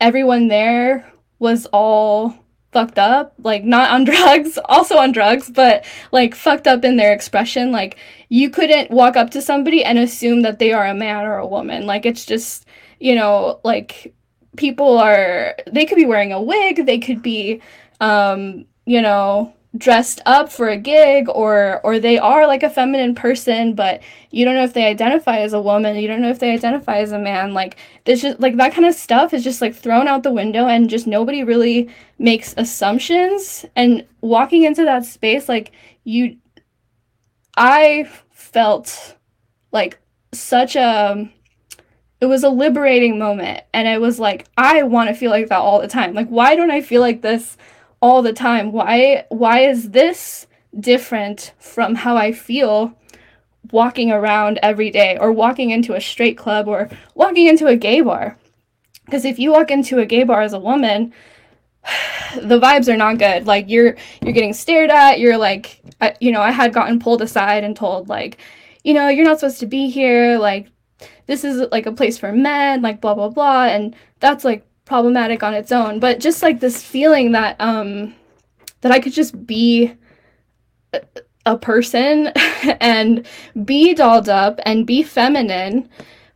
everyone there was all fucked up, like not on drugs, also on drugs, but like fucked up in their expression. Like you couldn't walk up to somebody and assume that they are a man or a woman. Like it's just, you know, like people are they could be wearing a wig, they could be um, you know, dressed up for a gig or or they are like a feminine person but you don't know if they identify as a woman you don't know if they identify as a man like this just like that kind of stuff is just like thrown out the window and just nobody really makes assumptions. And walking into that space like you i felt like such a it was a liberating moment. And i was like i want to feel like that all the time. Like why don't i feel like this all the time. Why why is this different from how I feel walking around every day or walking into a straight club or walking into a gay bar? Because if you walk into a gay bar as a woman, the vibes are not good. Like you're you're getting stared at. You're like, I, you know, I had gotten pulled aside and told like, you know, you're not supposed to be here. Like, this is like a place for men. Like blah blah blah. And that's like problematic on its own, but just like this feeling that um that I could just be a, a person and be dolled up and be feminine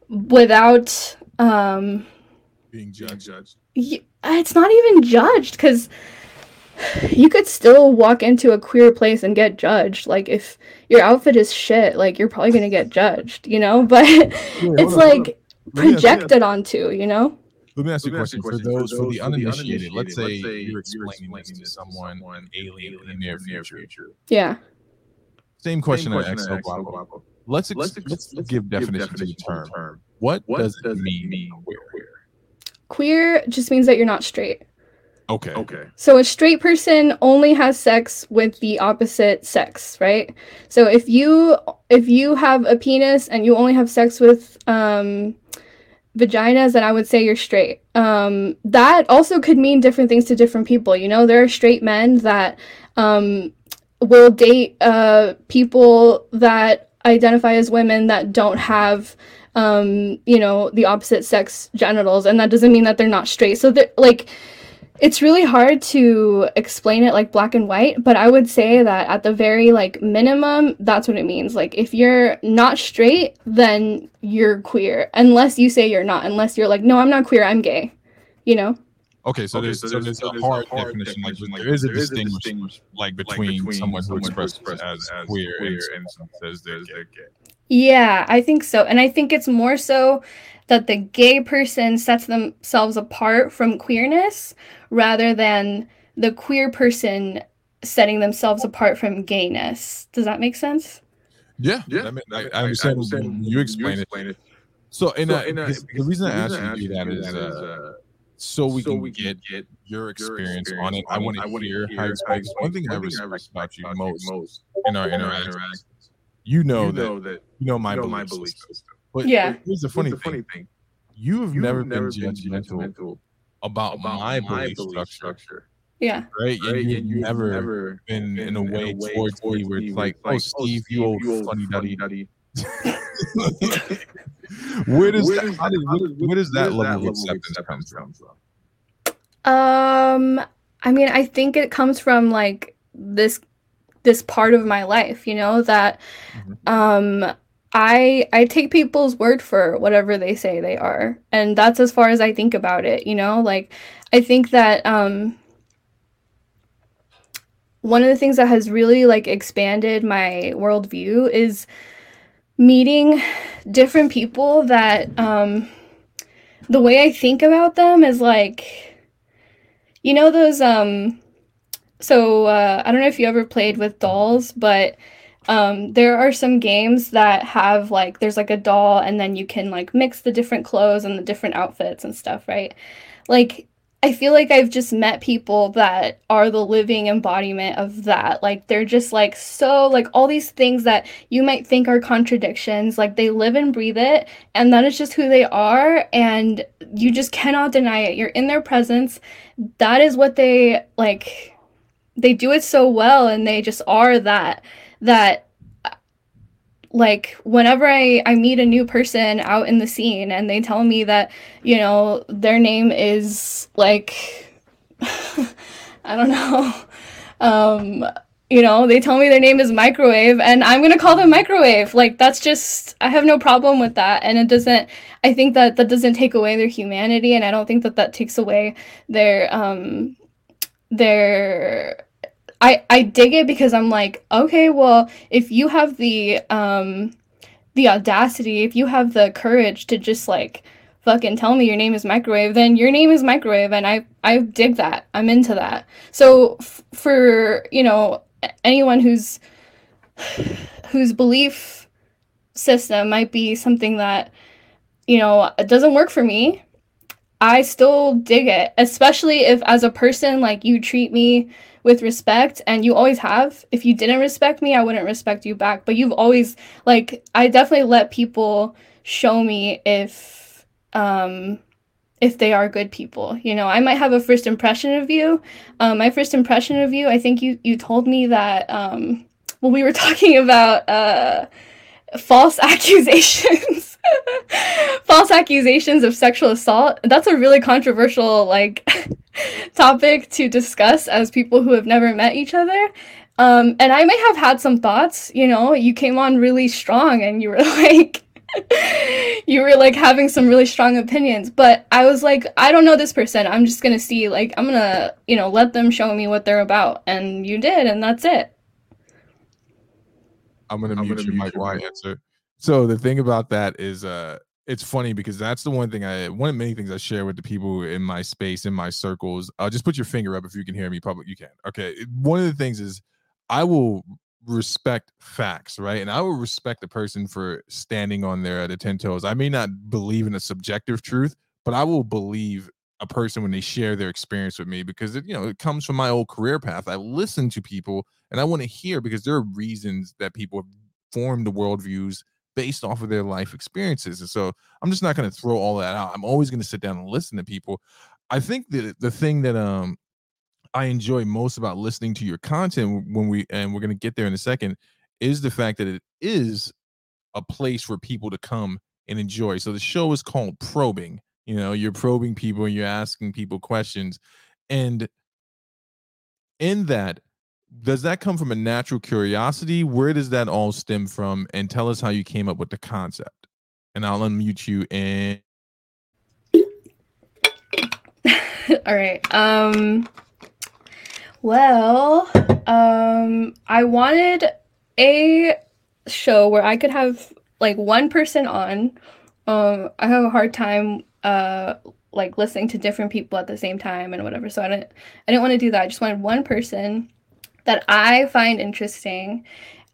without um being judged. judged it's not even judged because you could still walk into a queer place and get judged. Like if your outfit is shit, like you're probably gonna get judged, you know. But it's like projected onto, you know. Let me ask you a question. For those, for the uninitiated, let's say you're explaining this to someone, an alien in the near future. Yeah. Same question I asked Obama. Let's, let's, let's give definition to the term. What does it mean queer? Queer just means that you're not straight. Okay. Okay. So a straight person only has sex with the opposite sex, right? So if you if you have a penis and you only have sex with um vaginas, then I would say you're straight. Um, that also could mean different things to different people. You know, there are straight men that um, will date uh, people that identify as women that don't have um, you know, the opposite sex genitals, and that doesn't mean that they're not straight. So that like it's really hard to explain it like black and white, but I would say that at the very like minimum, that's what it means. Like if you're not straight, then you're queer. Unless you say you're not, unless you're like, no, I'm not queer, I'm gay. You know? Okay, so, okay, there's, so, there's, so there's, a hard, hard definition. definition. Like, there is a distinguish, like between, between someone who expresses as, as queer, queer and someone says they're gay. Yeah, I think so. And I think it's more so that the gay person sets themselves apart from queerness rather than the queer person setting themselves apart from gayness. Does that make sense? Yeah, yeah. I, mean, I, I, understand, I understand you explain, you explain it. it. So, in, so a, in a, the reason I asked you to do that is uh, uh, so we so can we get, get your experience, experience on it. I want to hear, hear how you explain. One thing I respect about you most, most in our interactions, you know, you know that, that you know my, you know belief, my belief system. system. But yeah, here's the funny, here's the funny thing. You have never, never been judgmental about, about my, my belief, belief structure. Yeah. Right. right? And, you've, never, never been, been in a way, in a way towards, towards me where it's like, oh, Steve, you old funny duddy. duddy. where does where that, how did, where, where does that level of acceptance come from? Um, I mean, I think it comes from like this this part of my life, you know, that mm-hmm. um I I take people's word for whatever they say they are. And that's as far as I think about it, you know? Like I think that um one of the things that has really like expanded my worldview is meeting different people that um the way I think about them is like you know those um so uh, I don't know if you ever played with dolls, but um, there are some games that have like there's like a doll and then you can like mix the different clothes and the different outfits and stuff, right? Like I feel like I've just met people that are the living embodiment of that. Like they're just like so like all these things that you might think are contradictions, like they live and breathe it and that is just who they are and you just cannot deny it. You're in their presence. That is what they like they do it so well and they just are that that like whenever I, I meet a new person out in the scene and they tell me that you know their name is like i don't know. Um you know they tell me their name is microwave and i'm going to call them microwave. Like that's just i have no problem with that. And it doesn't i think that that doesn't take away their humanity and i don't think that that takes away their um their I I dig it because I'm like, okay, well, if you have the um the audacity, if you have the courage to just like fucking tell me your name is microwave, then your name is microwave and I I dig that. I'm into that. So f- for, you know, anyone who's whose belief system might be something that you know, it doesn't work for me. I still dig it, especially if as a person like you treat me with respect and you always have. If you didn't respect me, I wouldn't respect you back. But you've always like I definitely let people show me if um if they are good people. You know, I might have a first impression of you. Um, my first impression of you, I think you you told me that um well we were talking about uh false accusations. false accusations of sexual assault. That's a really controversial like topic to discuss as people who have never met each other. Um, and I may have had some thoughts, you know, you came on really strong and you were like, you were like having some really strong opinions. But I was like, I don't know this person. I'm just going to see, like, I'm going to, you know, let them show me what they're about. And you did, and that's it. I'm going to mute your mic while I answer. So the thing about that is, uh, it's funny because that's the one thing I one of many things I share with the people in my space in my circles. I'll just put your finger up if you can hear me public. You can. Okay. One of the things is I will respect facts, right? And I will respect the person for standing on their the ten toes. I may not believe in a subjective truth, but I will believe a person when they share their experience with me because it, you know it comes from my old career path. I listen to people and I want to hear because there are reasons that people have formed the worldviews based off of their life experiences. And so I'm just not going to throw all that out. I'm always going to sit down and listen to people. I think that the thing that um I enjoy most about listening to your content when we and we're going to get there in a second is the fact that it is a place for people to come and enjoy. So the show is called Probing. You know, you're probing people, you're asking people questions. And in that, does that come from a natural curiosity? Where does that all stem from? And tell us how you came up with the concept. And I'll unmute you and all right. Um well, um I wanted a show where I could have like one person on. Um I have a hard time uh like listening to different people at the same time and whatever. So I didn't I didn't want to do that. I just wanted one person that I find interesting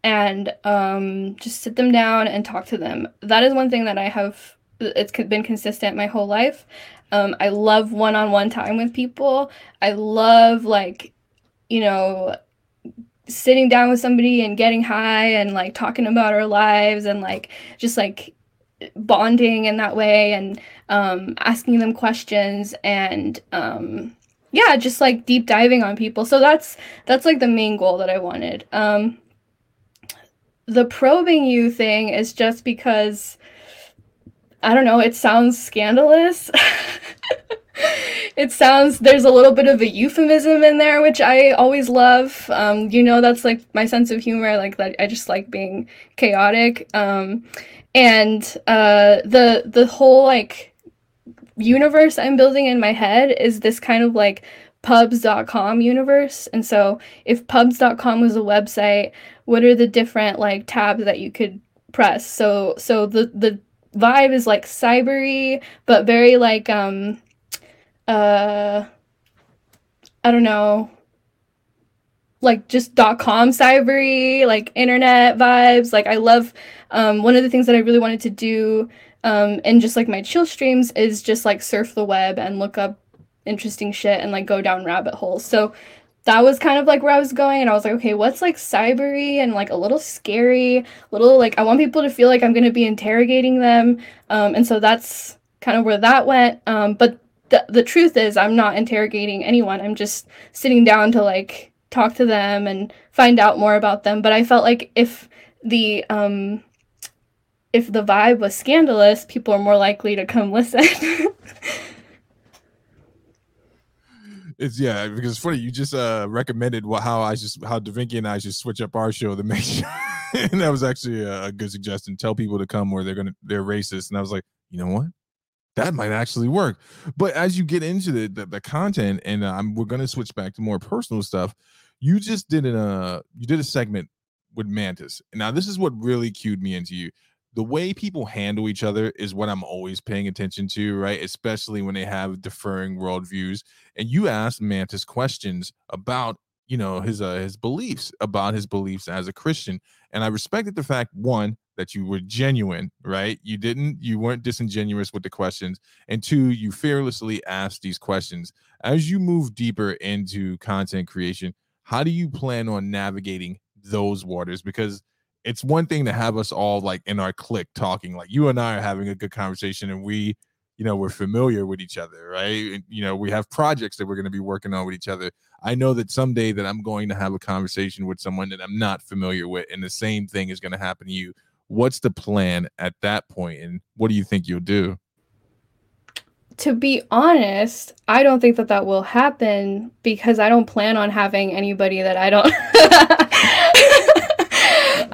and um, just sit them down and talk to them. That is one thing that I have, it's been consistent my whole life. Um, I love one on one time with people. I love, like, you know, sitting down with somebody and getting high and like talking about our lives and like just like bonding in that way and um, asking them questions and um, yeah, just like deep diving on people. So that's that's like the main goal that I wanted. Um the probing you thing is just because I don't know, it sounds scandalous. it sounds there's a little bit of a euphemism in there which i always love um, you know that's like my sense of humor I like that i just like being chaotic um, and uh, the the whole like universe I'm building in my head is this kind of like pubs.com universe. And so if pubs.com was a website, what are the different like tabs that you could press? So so the the vibe is like cybery, but very like um uh I don't know like just dot com cybery, like internet vibes. Like I love um one of the things that I really wanted to do um, and just like my chill streams is just like surf the web and look up interesting shit and like go down rabbit holes. So that was kind of like where I was going, and I was like, okay, what's like cybery and like a little scary, little like I want people to feel like I'm gonna be interrogating them, um, and so that's kind of where that went. Um, but the the truth is, I'm not interrogating anyone. I'm just sitting down to like talk to them and find out more about them. But I felt like if the um if the vibe was scandalous, people are more likely to come listen. it's yeah, because it's funny. You just uh recommended what how I just how Davinci and I should switch up our show to make sure, and that was actually a, good suggestion. Tell people to come where they're gonna they're racist, and I was like, you know what, that might actually work. But as you get into the the, the content, and uh, we're gonna switch back to more personal stuff. You just did a uh, you did a segment with Mantis. Now this is what really cued me into you the way people handle each other is what I'm always paying attention to, right? Especially when they have differing worldviews. And you asked Mantis questions about, you know, his uh, his beliefs, about his beliefs as a Christian. And I respected the fact one that you were genuine, right? You didn't, you weren't disingenuous with the questions, and two, you fearlessly asked these questions. As you move deeper into content creation, how do you plan on navigating those waters? Because it's one thing to have us all like in our clique talking like you and i are having a good conversation and we you know we're familiar with each other right? And, you know we have projects that we're going to be working on with each other. I know that someday that i'm going to have a conversation with someone that i'm not familiar with and the same thing is going to happen to you. What's the plan at that point and what do you think you'll do? To be honest, I don't think that that will happen because I don't plan on having anybody that I don't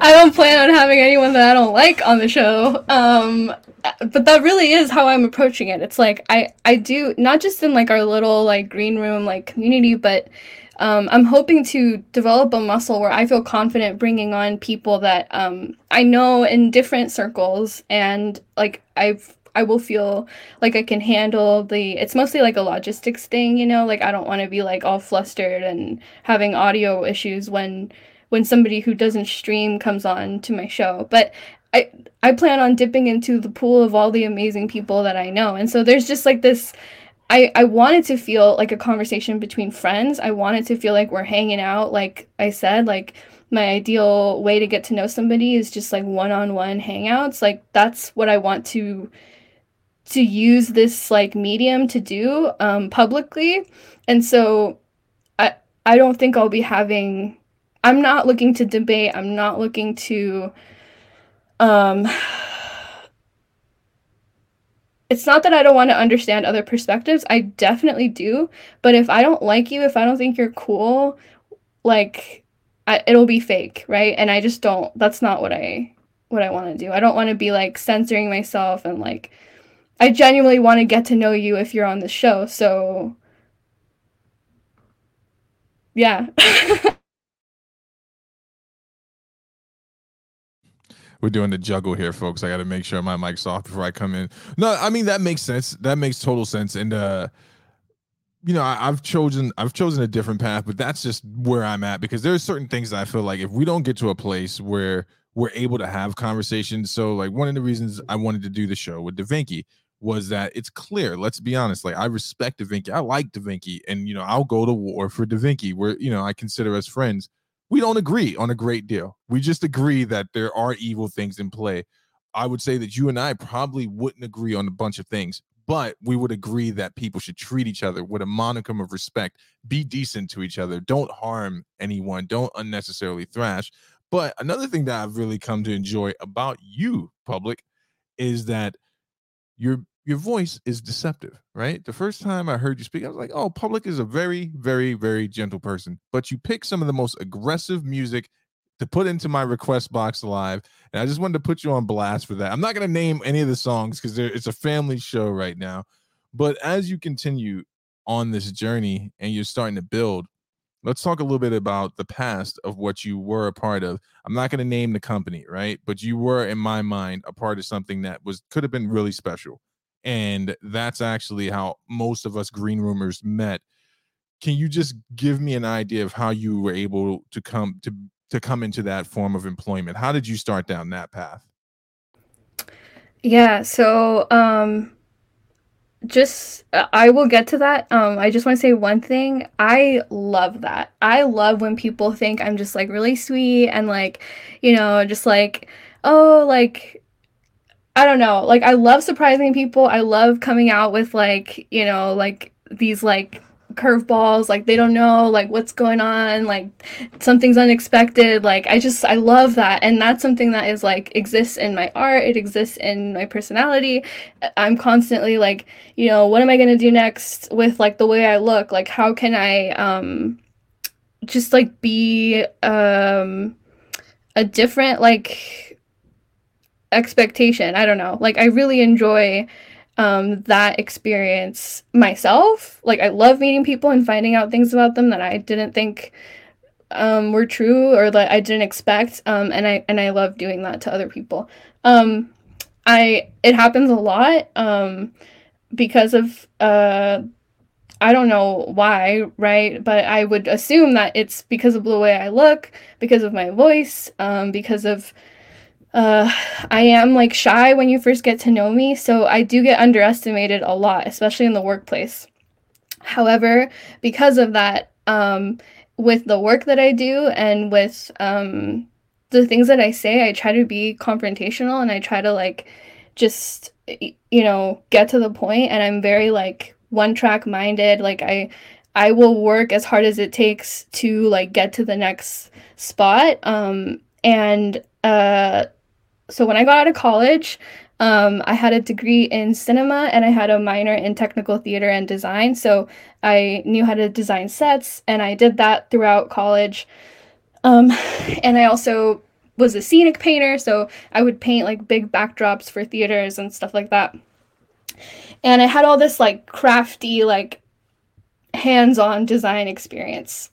I don't plan on having anyone that I don't like on the show. Um, but that really is how I'm approaching it. It's like I I do not just in like our little like green room like community, but um, I'm hoping to develop a muscle where I feel confident bringing on people that um, I know in different circles, and like I've I will feel like I can handle the. It's mostly like a logistics thing, you know. Like I don't want to be like all flustered and having audio issues when when somebody who doesn't stream comes on to my show. But I I plan on dipping into the pool of all the amazing people that I know. And so there's just like this I, I wanted to feel like a conversation between friends. I wanted to feel like we're hanging out, like I said, like my ideal way to get to know somebody is just like one-on-one hangouts like that's what i want to to use this like medium to do um, publicly and so i i don't think i'll be having i'm not looking to debate i'm not looking to um it's not that I don't want to understand other perspectives. I definitely do. But if I don't like you, if I don't think you're cool, like I, it'll be fake, right? And I just don't that's not what I what I want to do. I don't want to be like censoring myself and like I genuinely want to get to know you if you're on the show. So yeah. we're doing the juggle here, folks. I got to make sure my mic's off before I come in. No, I mean that makes sense. That makes total sense. And uh, you know, I, have chosen I've chosen a different path, but that's just where I'm at because there's certain things that I feel like if we don't get to a place where we're able to have conversations. So, like one of the reasons I wanted to do the show with DaVinci was that it's clear. Let's be honest. Like I respect DaVinci. I like DaVinci, and you know, I'll go to war for DaVinci. Where you know, I consider us friends we don't agree on a great deal. We just agree that there are evil things in play. I would say that you and I probably wouldn't agree on a bunch of things, but we would agree that people should treat each other with a monicum of respect, be decent to each other, don't harm anyone, don't unnecessarily thrash. But another thing that I've really come to enjoy about you, public, is that you're your voice is deceptive, right? The first time I heard you speak, I was like, oh, Public is a very, very, very gentle person. But you pick some of the most aggressive music to put into my request box live. And I just wanted to put you on blast for that. I'm not going to name any of the songs because it's a family show right now. But as you continue on this journey and you're starting to build, let's talk a little bit about the past of what you were a part of. I'm not going to name the company, right? But you were, in my mind, a part of something that was could have been really special and that's actually how most of us green roomers met. Can you just give me an idea of how you were able to come to to come into that form of employment? How did you start down that path? Yeah so um just uh, i will get to that. Um i just want to say one thing i love that. I love when people think i'm just like really sweet and like you know just like oh like I don't know. Like I love surprising people. I love coming out with like, you know, like these like curveballs, like they don't know like what's going on, like something's unexpected. Like I just I love that. And that's something that is like exists in my art, it exists in my personality. I'm constantly like, you know, what am I going to do next with like the way I look? Like how can I um just like be um a different like expectation. I don't know. Like I really enjoy um, that experience myself. Like I love meeting people and finding out things about them that I didn't think um, were true or that I didn't expect. Um, and I and I love doing that to other people. Um, I it happens a lot um, because of uh, I don't know why, right? But I would assume that it's because of the way I look, because of my voice, um, because of uh, I am like shy when you first get to know me, so I do get underestimated a lot, especially in the workplace. However, because of that, um, with the work that I do and with um, the things that I say, I try to be confrontational and I try to like just you know get to the point and I'm very like one track minded like I I will work as hard as it takes to like get to the next spot um and uh so when I got out of college, um, I had a degree in cinema and I had a minor in technical theater and design. So I knew how to design sets and I did that throughout college. Um, and I also was a scenic painter. So I would paint like big backdrops for theaters and stuff like that. And I had all this like crafty, like hands on design experience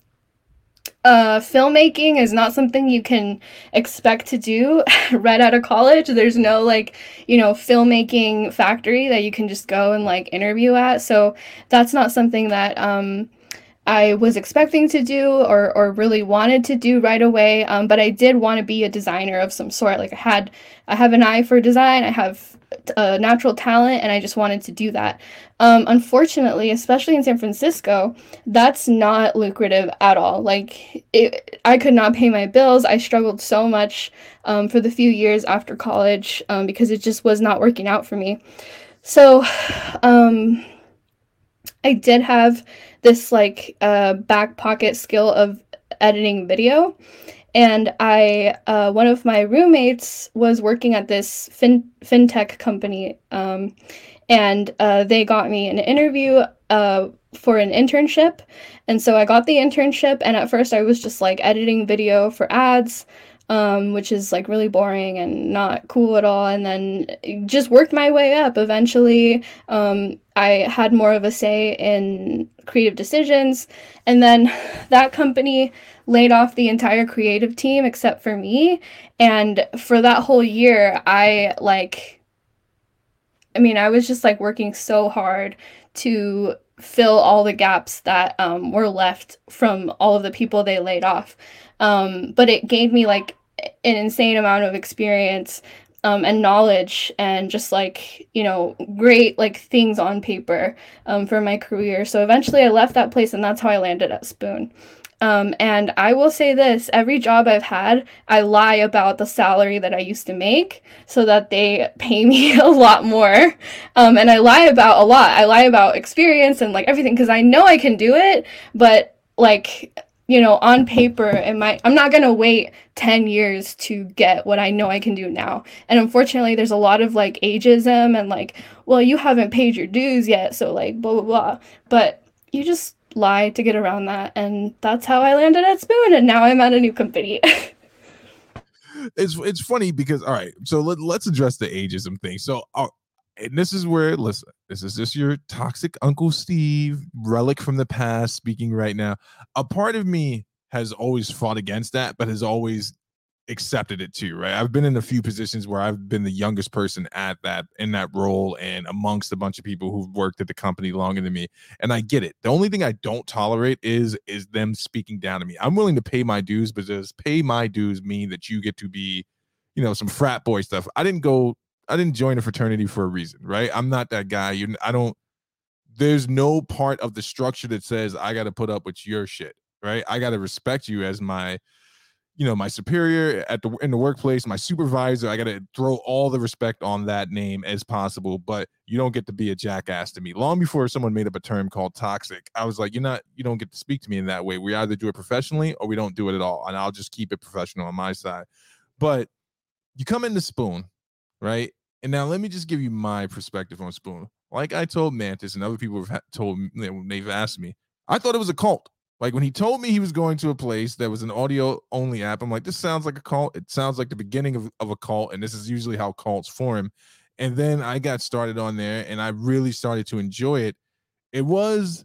uh, filmmaking is not something you can expect to do right out of college. There's no like, you know, filmmaking factory that you can just go and like interview at. So that's not something that um, I was expecting to do or, or really wanted to do right away. Um, but I did want to be a designer of some sort. Like I had, I have an eye for design. I have a natural talent and I just wanted to do that. Um, unfortunately, especially in San Francisco, that's not lucrative at all. Like, it, I could not pay my bills. I struggled so much um, for the few years after college um, because it just was not working out for me. So, um, I did have this like uh, back pocket skill of editing video and I uh, one of my roommates was working at this fin fintech company, um, and uh, they got me an interview uh, for an internship, and so I got the internship. And at first, I was just like editing video for ads, um, which is like really boring and not cool at all. And then just worked my way up. Eventually, um, I had more of a say in creative decisions, and then that company laid off the entire creative team except for me. And for that whole year, I like, I mean, I was just like working so hard to fill all the gaps that um, were left from all of the people they laid off. Um, but it gave me like an insane amount of experience um, and knowledge and just like you know great like things on paper um, for my career so eventually i left that place and that's how i landed at spoon um, and I will say this every job I've had, I lie about the salary that I used to make so that they pay me a lot more. Um, and I lie about a lot. I lie about experience and like everything because I know I can do it, but like, you know, on paper, it might, I'm not going to wait 10 years to get what I know I can do now. And unfortunately, there's a lot of like ageism and like, well, you haven't paid your dues yet. So like, blah, blah, blah. But you just, lie to get around that and that's how i landed at spoon and now i'm at a new company it's it's funny because all right so let, let's address the ageism thing so uh, and this is where listen this is just your toxic uncle steve relic from the past speaking right now a part of me has always fought against that but has always accepted it too, right? I've been in a few positions where I've been the youngest person at that in that role and amongst a bunch of people who've worked at the company longer than me. And I get it. The only thing I don't tolerate is is them speaking down to me. I'm willing to pay my dues, but does pay my dues mean that you get to be, you know, some frat boy stuff? I didn't go I didn't join a fraternity for a reason, right? I'm not that guy. You I don't there's no part of the structure that says I got to put up with your shit, right? I got to respect you as my you know my superior at the in the workplace my supervisor i got to throw all the respect on that name as possible but you don't get to be a jackass to me long before someone made up a term called toxic i was like you're not you don't get to speak to me in that way we either do it professionally or we don't do it at all and i'll just keep it professional on my side but you come in the spoon right and now let me just give you my perspective on spoon like i told mantis and other people have told me they've asked me i thought it was a cult like when he told me he was going to a place that was an audio only app, I'm like, this sounds like a cult. It sounds like the beginning of, of a cult. And this is usually how cults form. And then I got started on there and I really started to enjoy it. It was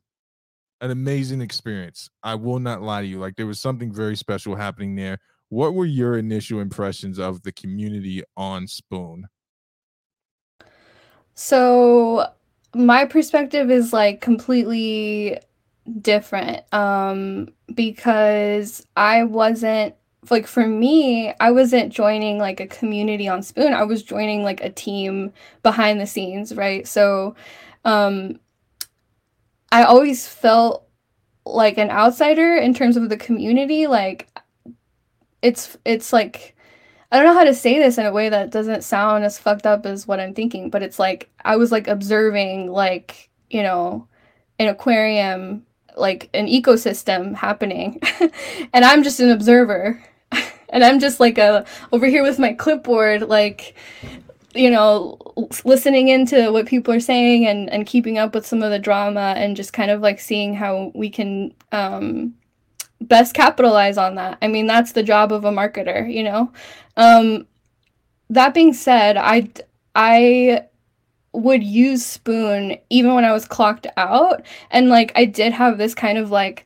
an amazing experience. I will not lie to you. Like there was something very special happening there. What were your initial impressions of the community on Spoon? So, my perspective is like completely different um because I wasn't like for me, I wasn't joining like a community on Spoon. I was joining like a team behind the scenes, right? So um I always felt like an outsider in terms of the community like it's it's like I don't know how to say this in a way that doesn't sound as fucked up as what I'm thinking, but it's like I was like observing like, you know, an aquarium like an ecosystem happening. And i'm just an observer. And i'm just like a over here with my clipboard like you know listening into what people are saying and and keeping up with some of the drama and just kind of like seeing how we can um best capitalize on that. I mean that's the job of a marketer you know? Um that being said i i would use spoon even when I was clocked out. And like I did have this kind of like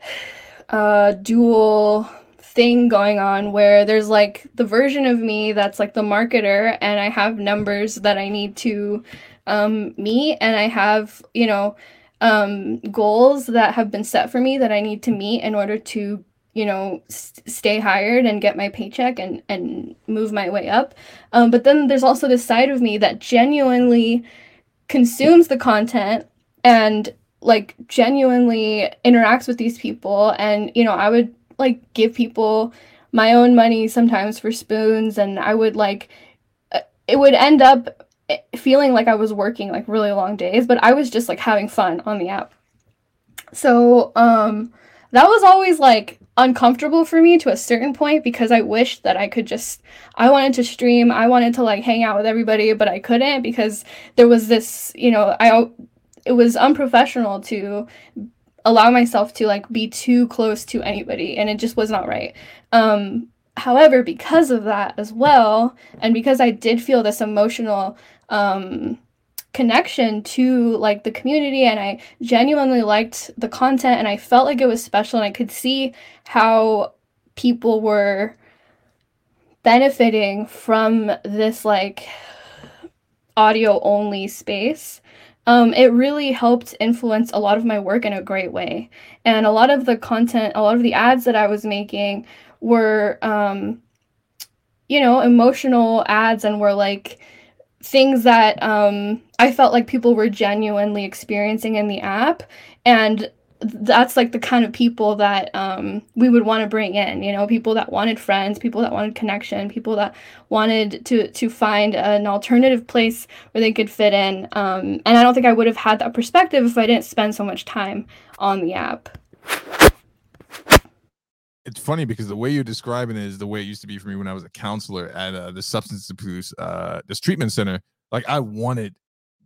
uh dual thing going on where there's like the version of me that's like the marketer and I have numbers that I need to um meet. And I have, you know, um goals that have been set for me that I need to meet in order to you know st- stay hired and get my paycheck and and move my way up. Um, but then there's also this side of me that genuinely consumes the content and like genuinely interacts with these people. And you know i would like give people my own money sometimes for spoons. And i would like uh, it would end up feeling like i was working like really long days but i was just like having fun on the app so um that was always like uncomfortable for me to a certain point because I wished that I could just I wanted to stream, I wanted to like hang out with everybody, but I couldn't because there was this, you know, I it was unprofessional to allow myself to like be too close to anybody and it just was not right. Um however, because of that as well and because I did feel this emotional um connection to like the community and I genuinely liked the content and I felt like it was special and I could see how people were benefiting from this like audio only space. Um, it really helped influence a lot of my work in a great way. And a lot of the content, a lot of the ads that I was making were, um, you know, emotional ads and were like, things that um, I felt like people were genuinely experiencing in the app. And that's like the kind of people that um, we would want to bring in you know people that wanted friends people that wanted connection people that wanted to to find an alternative place where they could fit in um, and i don't think i would have had that perspective if i didn't spend so much time on the app it's funny because the way you're describing it is the way it used to be for me when I was a counselor at uh, the substance abuse uh, this treatment center. Like I wanted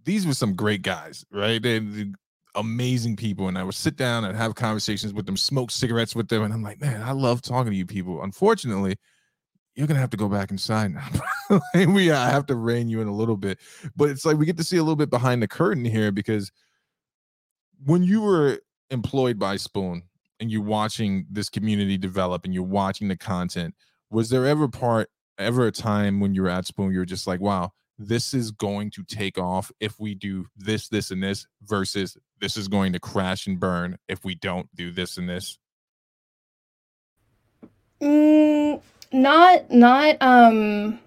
these were some great guys, right? They, they amazing people, and I would sit down and have conversations with them, smoke cigarettes with them, and I'm like, man, I love talking to you people. Unfortunately, you're gonna have to go back inside now. we I have to rein you in a little bit, but it's like we get to see a little bit behind the curtain here because when you were employed by Spoon and you're watching this community develop and you're watching the content, was there ever part ever a time when you were at Spoon you were just like, wow, this is going to take off if we do this, this, and this, versus this is going to crash and burn if we don't do this and this? Mm, not, not, um,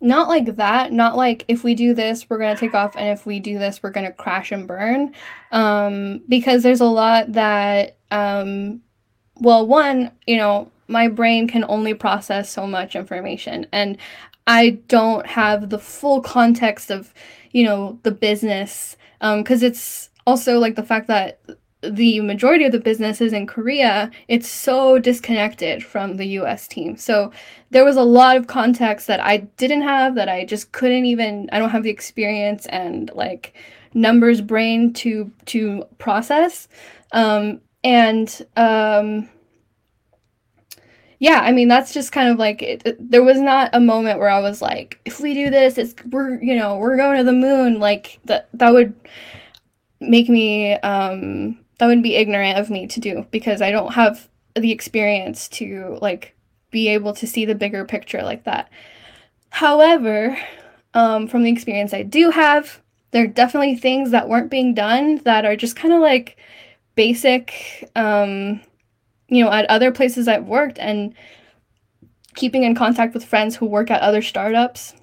not like that. Not like if we do this, we're gonna take off, and if we do this, we're gonna crash and burn. Um, because there's a lot that um, well, one, you know, my brain can only process so much information, and I don't have the full context of, you know, the business, because um, it's also like the fact that the majority of the business is in Korea, it's so disconnected from the US team. So there was a lot of context that I didn't have that I just couldn't even I don't have the experience and like numbers brain to to process. Um and um yeah i mean that's just kind of like it, it, there was not a moment where i was like if we do this it's we're you know we're going to the moon. Like that that would make me um that would be ignorant of me to do because i don't have the experience to like be able to see the bigger picture like that. However um from the experience i do have there are definitely things that weren't being done that are just kind of like basic um, you know at other places i've worked and keeping in contact with friends who work at other startups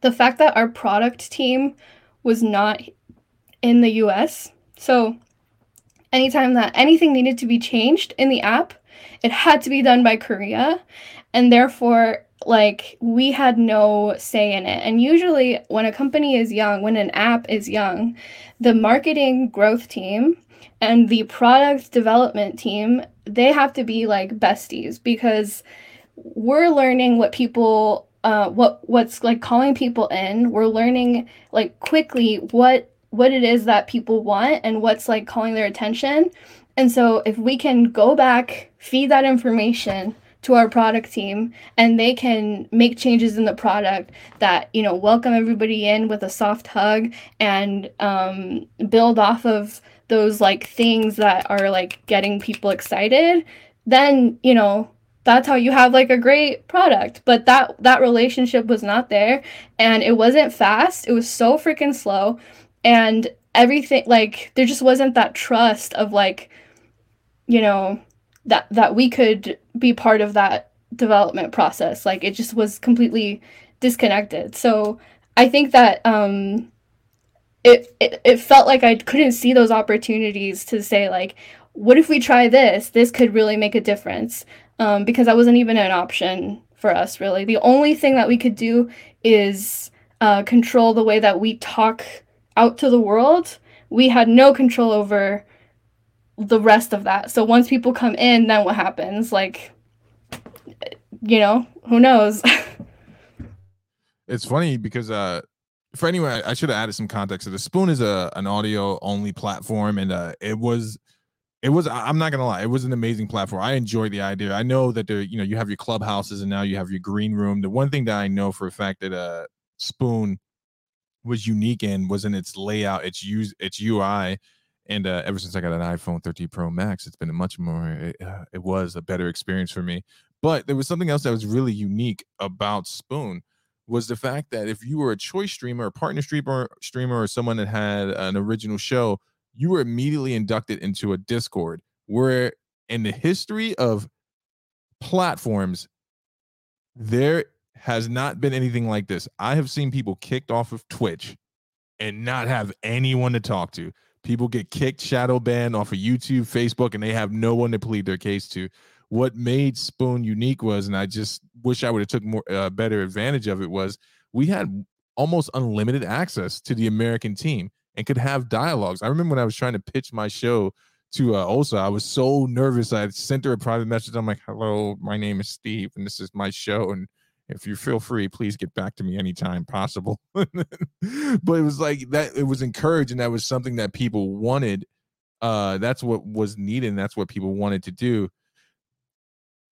the fact that our product team was not in the us so anytime that anything needed to be changed in the app it had to be done by korea. And therefore like we had no say in it. And usually when a company is young when an app is young the marketing growth team and the product development team they have to be like besties because we're learning what people uh what what's like calling people in. We're learning like quickly what what it is that people want and what's like calling their attention. And so if we can go back feed that information to our product team and they can make changes in the product that you know welcome everybody in with a soft hug and um, build off of those like things that are like getting people excited, then, you know, that's how you have like a great product. But that that relationship was not there and it wasn't fast. It was so freaking slow and everything like there just wasn't that trust of like you know that that we could be part of that development process. Like it just was completely disconnected. So I think that um, it, it it felt like I couldn't see those opportunities to say like, what if we try this? This could really make a difference. Um, because that wasn't even an option for us really. The only thing that we could do is uh, control the way that we talk out to the world. We had no control over the rest of that. So once people come in, then what happens? Like, you know, who knows? it's funny because uh, for anyone, I should have added some context. So the Spoon is a an audio only platform, and uh, it was it was i'm not gonna lie it was an amazing platform. I enjoyed the idea. I know that there you know you have your clubhouses and now you have your green room. The one thing that i know for a fact that uh spoon was unique in was in its layout its use its ui and uh, ever since i got an iphone 13 pro max it's been a much more it, uh, it was a better experience for me. But there was something else that was really unique about spoon was the fact that if you were a choice streamer a partner streamer streamer or someone that had an original show you were immediately inducted into a Discord where in the history of platforms, there has not been anything like this. I have seen people kicked off of Twitch and not have anyone to talk to. People get kicked, shadow banned off of YouTube, Facebook, and they have no one to plead their case to. What made Spoon unique was, and I just wish I would have took more uh, better advantage of it was we had almost unlimited access to the American team and could have dialogues. I remember when I was trying to pitch my show to uh, Osa, I was so nervous. I sent her a private message. I'm like, "Hello, my name is Steve, and this is my show, and if you feel free, please get back to me anytime possible." but it was like that. It was encouraged, and that was something that people wanted. Uh, that's what was needed, and that's what people wanted to do.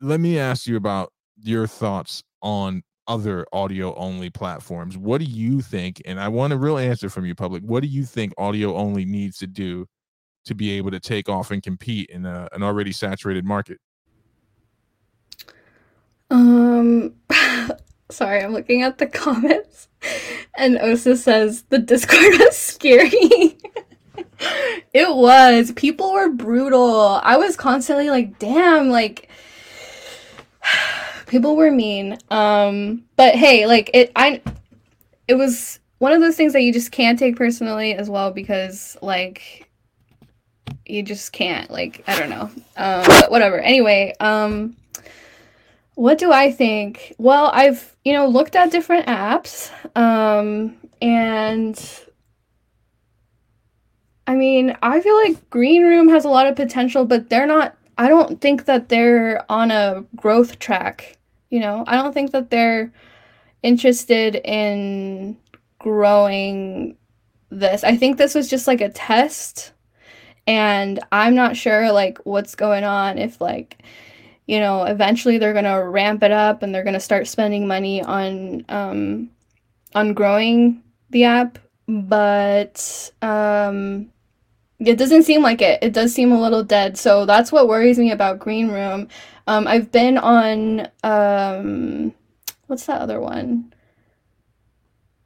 Let me ask you about your thoughts on other audio only platforms. What do you think? And I want a real answer from you, public. What do you think audio only needs to do to be able to take off and compete in a, an already saturated market? Um, sorry, I'm looking at the comments, and Osa says the Discord was scary. it was. People were brutal. I was constantly like, damn, like people were mean. Um, but hey, like it, I, it was one of those things that you just can't take personally as well because like you just can't like I don't know. Um, but whatever. Anyway, um, what do I think? Well, I've you know looked at different apps, um, and I mean, I feel like Green Room has a lot of potential, but they're not. I don't think that they're on a growth track you know, I don't think that they're interested in growing this. I think this was just like a test and I'm not sure like what's going on if like you know, eventually they're going to ramp it up and they're going to start spending money on um on growing the app, but um it doesn't seem like it. It does seem a little dead. So that's what worries me about Green Room. Um, I've been on um, what's that other one?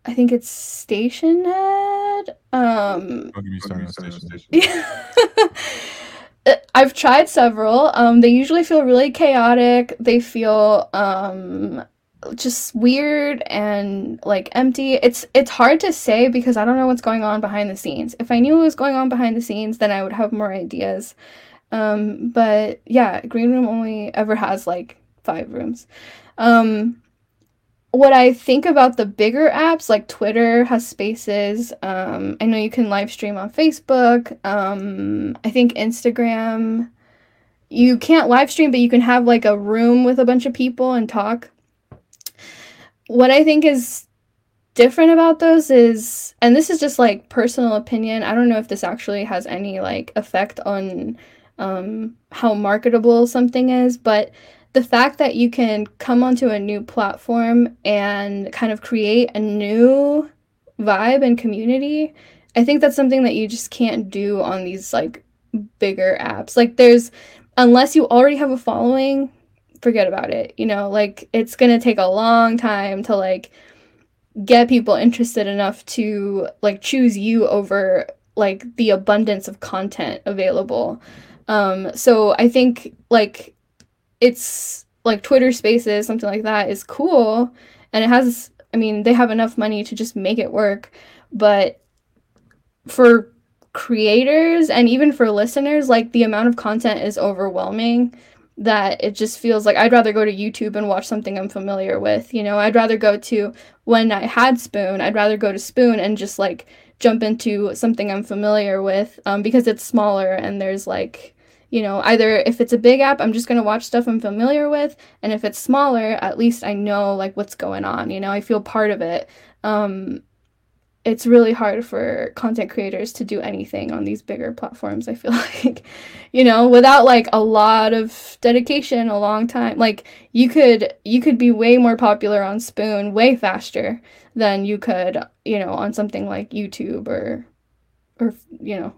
I think it's Stationhead. Um, I'll give you started on Station. Yeah. I've tried several. Um, they usually feel really chaotic. They feel um, just weird and like empty. It's it's hard to say because I don't know what's going on behind the scenes. If I knew what was going on behind the scenes, then I would have more ideas. Um, but yeah, green room only ever has like five rooms. Um, what I think about the bigger apps like Twitter has spaces. Um, I know you can live stream on Facebook. Um, I think Instagram, you can't live stream, but you can have like a room with a bunch of people and talk. What I think is different about those is, and this is just like personal opinion, I don't know if this actually has any like effect on um, how marketable something is, but the fact that you can come onto a new platform and kind of create a new vibe and community, I think that's something that you just can't do on these like bigger apps. Like there's unless you already have a following, forget about it. You know, like it's going to take a long time to like get people interested enough to like choose you over like the abundance of content available Um, so I think like it's like Twitter Spaces, something like that, is cool, and it has. I mean, they have enough money to just make it work, but for creators and even for listeners, like the amount of content is overwhelming that it just feels like I'd rather go to YouTube and watch something I'm familiar with. You know, I'd rather go to when I had Spoon, I'd rather go to Spoon and just like jump into something I'm familiar with um, because it's smaller and there's like, you know, either if it's a big app, I'm just going to watch stuff I'm familiar with. And if it's smaller, at least I know like what's going on. You know, I feel part of it. Um, it's really hard for content creators to do anything on these bigger platforms i feel like you know without like a lot of dedication a long time like you could you could be way more popular on spoon way faster than you could you know on something like youtube or or you know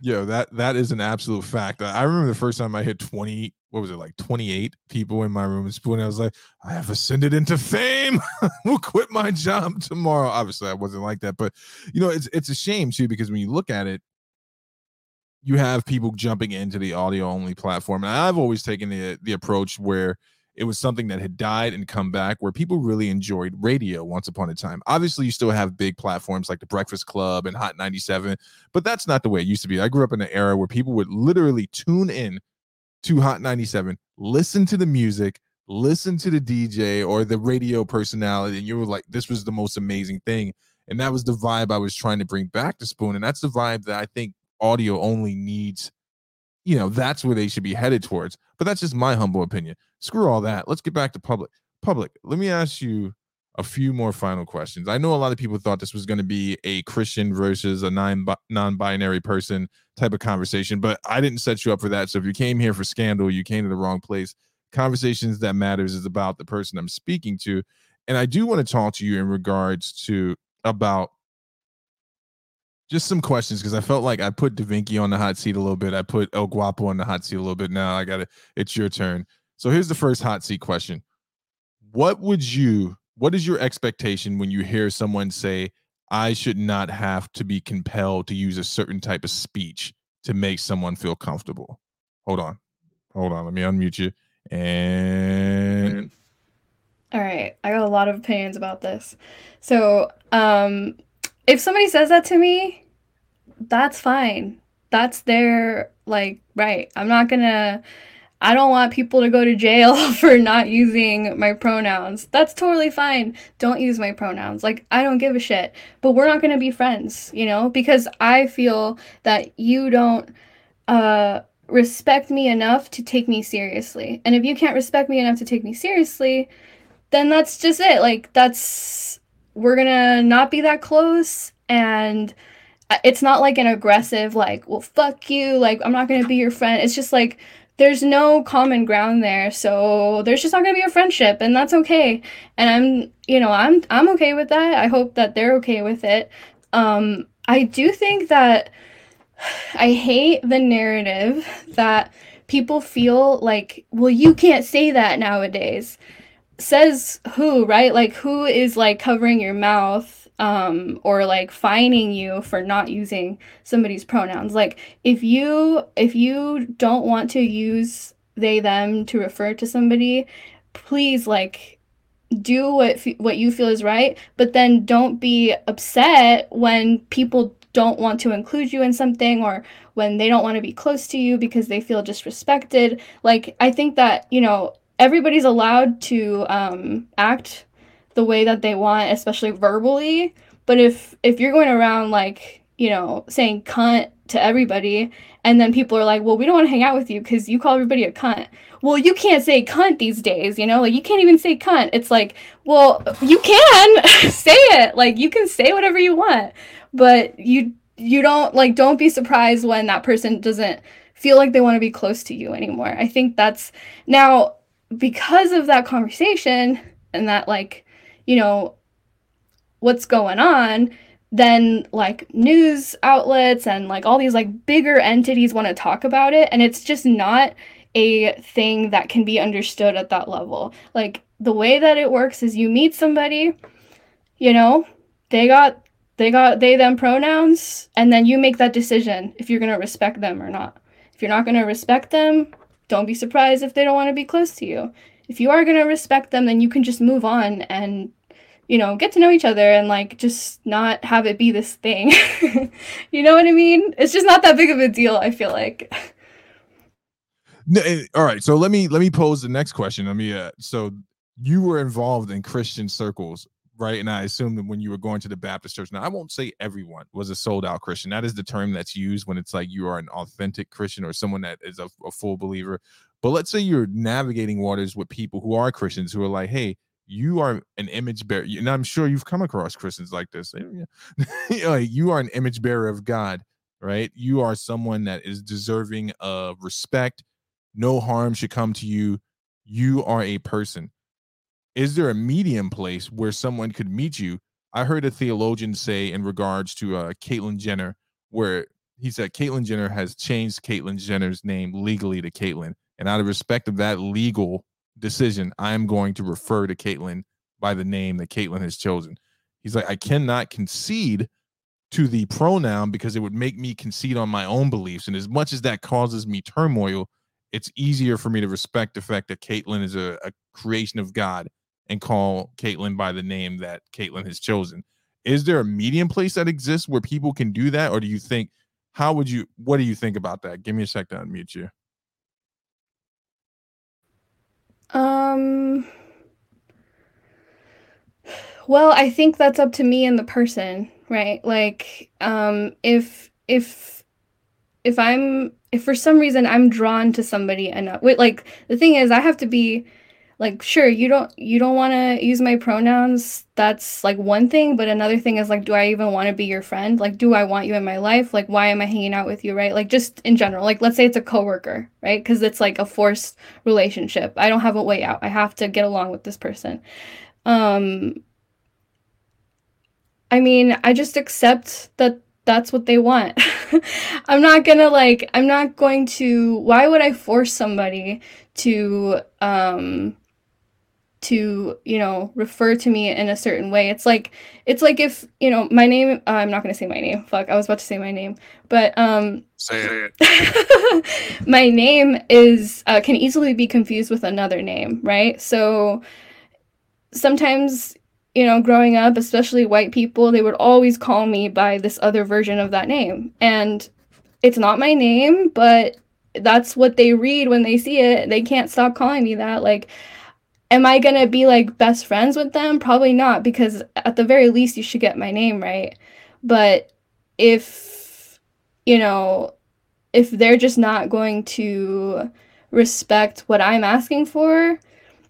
Yo, that that is an absolute fact. I remember the first time I hit 20, what was it like 28 people in my room and. I was like, I have ascended into fame. we'll quit my job tomorrow. Obviously, I wasn't like that, but you know, it's it's a shame too because when you look at it, you have people jumping into the audio only platform. And I've always taken the the approach where it was something that had died and come back where people really enjoyed radio once upon a time. Obviously, you still have big platforms like the Breakfast Club and Hot 97, but that's not the way it used to be. I grew up in an era where people would literally tune in to Hot 97, listen to the music, listen to the DJ or the radio personality, and you were like, this was the most amazing thing. And that was the vibe I was trying to bring back to Spoon. And that's the vibe that I think audio only needs you know that's where they should be headed towards but that's just my humble opinion screw all that let's get back to public public let me ask you a few more final questions i know a lot of people thought this was going to be a christian versus a non-binary person type of conversation but i didn't set you up for that so if you came here for scandal you came to the wrong place conversations that matters is about the person i'm speaking to and i do want to talk to you in regards to about just some questions because I felt like I put DaVinci on the hot seat a little bit. I put El Guapo on the hot seat a little bit. Now I got it. It's your turn. So here's the first hot seat question. What would you, what is your expectation when you hear someone say, I should not have to be compelled to use a certain type of speech to make someone feel comfortable? Hold on. Hold on. Let me unmute you. And all right. I got a lot of opinions about this. So, um, if somebody says that to me, that's fine. That's their like right. I'm not gonna I don't want people to go to jail for not using my pronouns. That's totally fine. Don't use my pronouns. Like, I don't give a shit. But we're not going to be friends, you know, because I feel that you don't uh, respect me enough to take me seriously. And if you can't respect me enough to take me seriously, then that's just it. Like, that's we're gonna not be that close and it's not like an aggressive like well fuck you like i'm not gonna be your friend it's just like there's no common ground there so there's just not gonna be a friendship and that's okay. And i'm you know i'm i'm okay with that. I hope that they're okay with it. Um i do think that i hate the narrative that people feel like well you can't say that nowadays. Says who, right? Like who is like covering your mouth um or like fining you for not using somebody's pronouns. Like if you if you don't want to use they them to refer to somebody, please like do what what you feel is right, but then don't be upset when people don't want to include you in something or when they don't want to be close to you because they feel disrespected. Like I think that, you know, everybody's allowed to um, act the way that they want, especially verbally. But if if you're going around like you know saying cunt to everybody, and then people are like, well, we don't want to hang out with you because you call everybody a cunt. Well, you can't say cunt these days, you know, like you can't even say cunt. It's like, well, you can say it, like you can say whatever you want, but you you don't like don't be surprised when that person doesn't feel like they want to be close to you anymore. I think that's now because of that conversation and that like you know what's going on then like news outlets and like all these like bigger entities want to talk about it and it's just not a thing that can be understood at that level like the way that it works is you meet somebody you know they got they got they them pronouns and then you make that decision if you're going to respect them or not If you're not going to respect them, don't be surprised if they don't want to be close to you. If you are going to respect them, then you can just move on and you know, get to know each other and like just not have it be this thing. you know what I mean? It's just not that big of a deal, I feel like. No, eh, all right, so let me let me pose the next question. Let me uh so you were involved in Christian circles right? And I assume that when you were going to the Baptist church, now I won't say everyone was a sold out Christian. That is the term that's used when it's like you are an authentic Christian or someone that is a, a full believer. But let's say you're navigating waters with people who are Christians who are like, hey, you are an image bearer. And I'm sure you've come across Christians like this. like you are an image bearer of God, right? You are someone that is deserving of respect. No harm should come to you. You are a person is there a medium place where someone could meet you? I heard a theologian say in regards to uh, Caitlyn Jenner, where he said Caitlyn Jenner has changed Caitlyn Jenner's name legally to Caitlyn, and out of respect of that legal decision, I am going to refer to Caitlyn by the name that Caitlyn has chosen. He's like, I cannot concede to the pronoun because it would make me concede on my own beliefs, and as much as that causes me turmoil, it's easier for me to respect the fact that Caitlyn is a, a creation of God and call Caitlyn by the name that Caitlyn has chosen. Is there a medium place that exists where people can do that, or do you think? How would you? What do you think about that? Give me a sec to unmute you. Um. Well, I think that's up to me and the person, right? Like, um, if if if I'm if for some reason I'm drawn to somebody enough, wait, like the thing is, I have to be like sure you don't you don't want to use my pronouns that's like one thing but another thing is like do i even want to be your friend? Like do i want you in my life? Like why am i hanging out with you right? Like just in general like let's say it's a coworker right? Because it's like a forced relationship. I don't have a way out. I have to get along with this person. Um i mean i just accept that that's what they want. I'm not gonna like I'm not going to why would I force somebody to um to you know refer to me in a certain way. It's like it's like if you know my name uh, i'm not going to say my name. Fuck i was about to say my name. But um say it. my name is uh, can easily be confused with another name right? So sometimes you know growing up especially white people they would always call me by this other version of that name. And it's not my name but that's what they read when they see it. They can't stop calling me that. Like am I going to be like best friends with them? Probably not, because at the very least, you should get my name right. But if, you know, if they're just not going to respect what I'm asking for,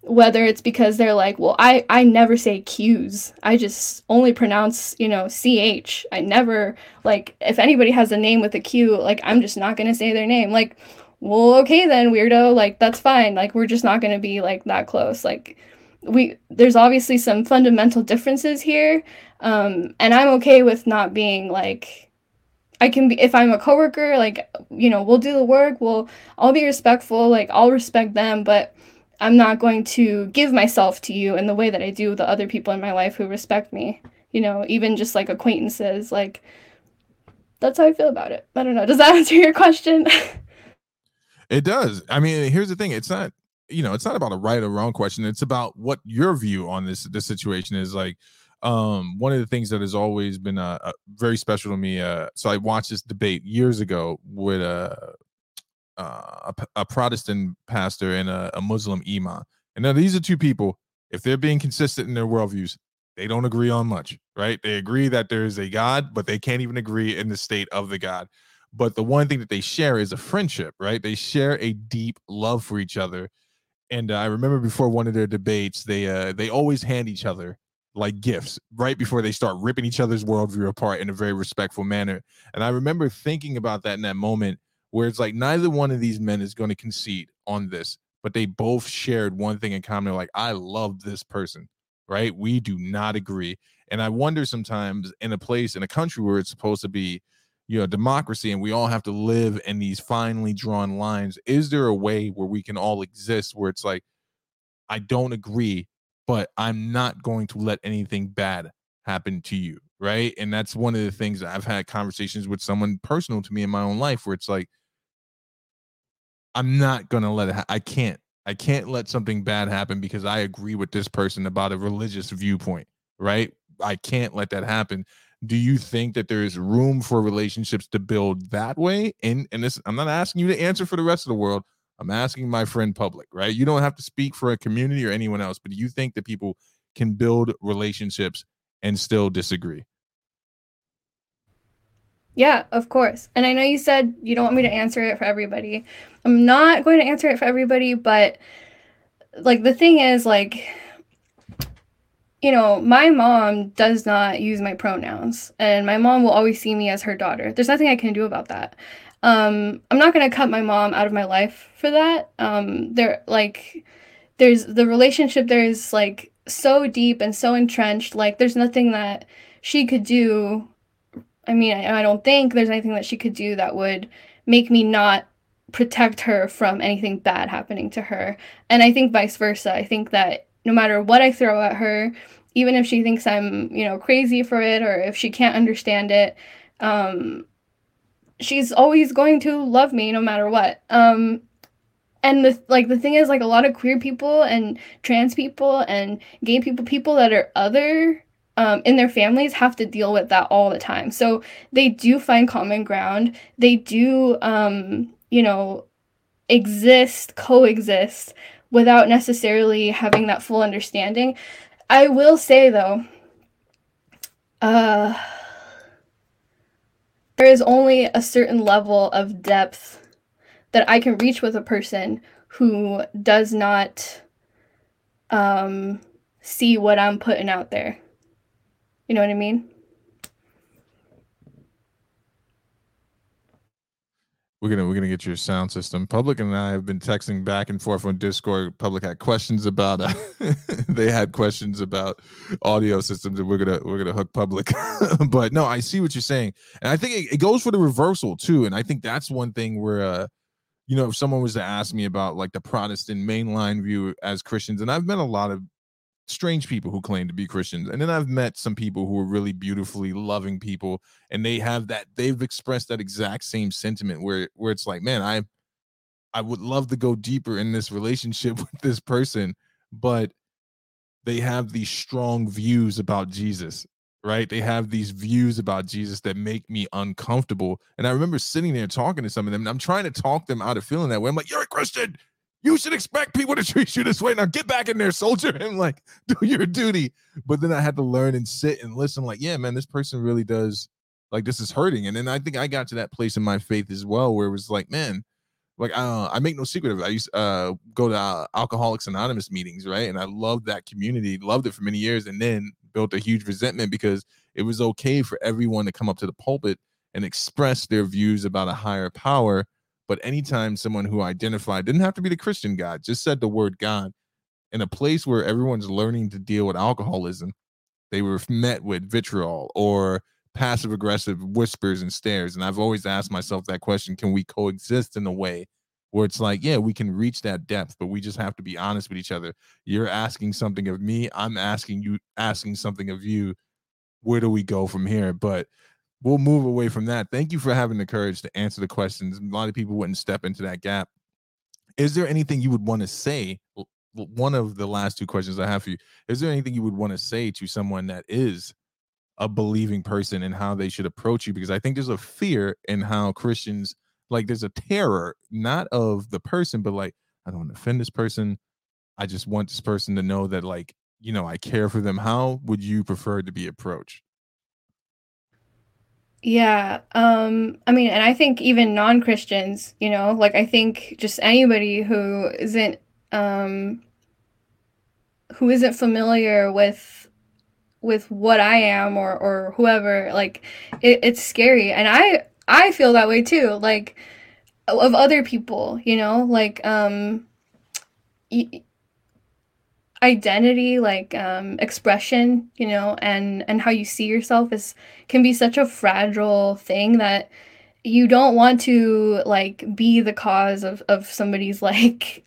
whether it's because they're like, well, I, I never say Q's. I just only pronounce, you know, CH. I never, like, if anybody has a name with a Q, like, I'm just not going to say their name. Like, well, okay then, weirdo. Like that's fine. Like we're just not going to be like that close. Like we there's obviously some fundamental differences here. Um and I'm okay with not being like I can be if I'm a coworker, like you know, we'll do the work. We'll I'll be respectful. Like I'll respect them, but I'm not going to give myself to you in the way that I do the other people in my life who respect me. You know, even just like acquaintances. Like that's how I feel about it. I don't know. Does that answer your question? It does. I mean, here's the thing. It's not, you know, it's not about a right or wrong question. It's about what your view on this this situation is. Like, um, one of the things that has always been uh, uh very special to me. Uh, so I watched this debate years ago with a uh, a, a Protestant pastor and a, a Muslim imam. And now these are two people. If they're being consistent in their worldviews, they don't agree on much, right? They agree that there is a God, but they can't even agree in the state of the God but the one thing that they share is a friendship right? They share a deep love for each other. And uh, i remember before one of their debates they uh they always hand each other like gifts right before they start ripping each other's worldview apart in a very respectful manner. And i remember thinking about that in that moment where it's like neither one of these men is going to concede on this but they both shared one thing in common like i love this person right? We do not agree. And i wonder sometimes in a place in a country where it's supposed to be you know democracy and we all have to live in these finely drawn lines is there a way where we can all exist where it's like i don't agree but i'm not going to let anything bad happen to you right and that's one of the things i've had conversations with someone personal to me in my own life where it's like I'm not gonna let it. Ha- I can't. I can't let something bad happen because I agree with this person about a religious viewpoint, right? I can't let that happen. Do you think that there is room for relationships to build that way? And and this, I'm not asking you to answer for the rest of the world. I'm asking my friend public, right? You don't have to speak for a community or anyone else, but do you think that people can build relationships and still disagree? Yeah, of course. And I know you said you don't want me to answer it for everybody. I'm not going to answer it for everybody, but like the thing is like you know, my mom does not use my pronouns and my mom will always see me as her daughter. There's nothing I can do about that. Um I'm not to cut my mom out of my life for that. Um there like there's the relationship there is like so deep and so entrenched like there's nothing that she could do I mean, I, I don't think there's anything that she could do that would make me not protect her from anything bad happening to her. And I think vice versa. I think that no matter what I throw at her, even if she thinks I'm, you know, crazy for it or if she can't understand it, um, she's always going to love me no matter what. Um, and the like the thing is like a lot of queer people and trans people and gay people people that are other um, in their families have to deal with that all the time. So they do find common ground. They do, um, you know, exist, coexist without necessarily having that full understanding. I will say though, uh, there is only a certain level of depth that I can reach with a person who does not um, see what I'm putting out there. You know what I mean? We're gonna we're gonna get your sound system. Public and I have been texting back and forth on Discord. Public had questions about uh, they had questions about audio systems, and we're gonna we're gonna hook public. but no, I see what you're saying, and I think it, it, goes for the reversal too. And I think that's one thing where uh, you know, if someone was to ask me about like the Protestant mainline view as Christians, and I've met a lot of strange people who claim to be Christians. And then I've met some people who are really beautifully loving people and they have that they've expressed that exact same sentiment where where it's like, man, I I would love to go deeper in this relationship with this person, but they have these strong views about Jesus, right? They have these views about Jesus that make me uncomfortable. And I remember sitting there talking to some of them, and I'm trying to talk them out of feeling that way. I'm like, you're a Christian you should expect people to treat you this way. Now get back in there, soldier, and like do your duty. But then I had to learn and sit and listen, like, yeah, man, this person really does like this is hurting. And then I think I got to that place in my faith as well, where it was like, man, like uh, I make no secret of it. I used to uh, go to uh, Alcoholics Anonymous meetings, right? And I loved that community, loved it for many years, and then built a huge resentment because it was okay for everyone to come up to the pulpit and express their views about a higher power but anytime someone who identified didn't have to be the Christian God, just said the word God in a place where everyone's learning to deal with alcoholism, they were met with vitriol or passive aggressive whispers and stares. And I've always asked myself that question can we coexist in a way where it's like, yeah, we can reach that depth, but we just have to be honest with each other. You're asking something of me, I'm asking you, asking something of you. Where do we go from here? But we'll move away from that. Thank you for having the courage to answer the questions. A lot of people wouldn't step into that gap. Is there anything you would want to say? One of the last two questions I have for you is there anything you would want to say to someone that is a believing person and how they should approach you? Because I think there's a fear in how Christians like there's a terror, not of the person, but like, I don't want to offend this person. I just want this person to know that, like, you know, I care for them. How would you prefer to be approached? Yeah, um, I mean, and I think even non-Christians, you know, like I think just anybody who isn't um who isn't familiar with with what I am or or whoever, like it, it's scary. And I I feel that way too, like of other people, you know, like um identity like um expression you know and and how you see yourself is can be such a fragile thing that you don't want to like be the cause of of somebody's like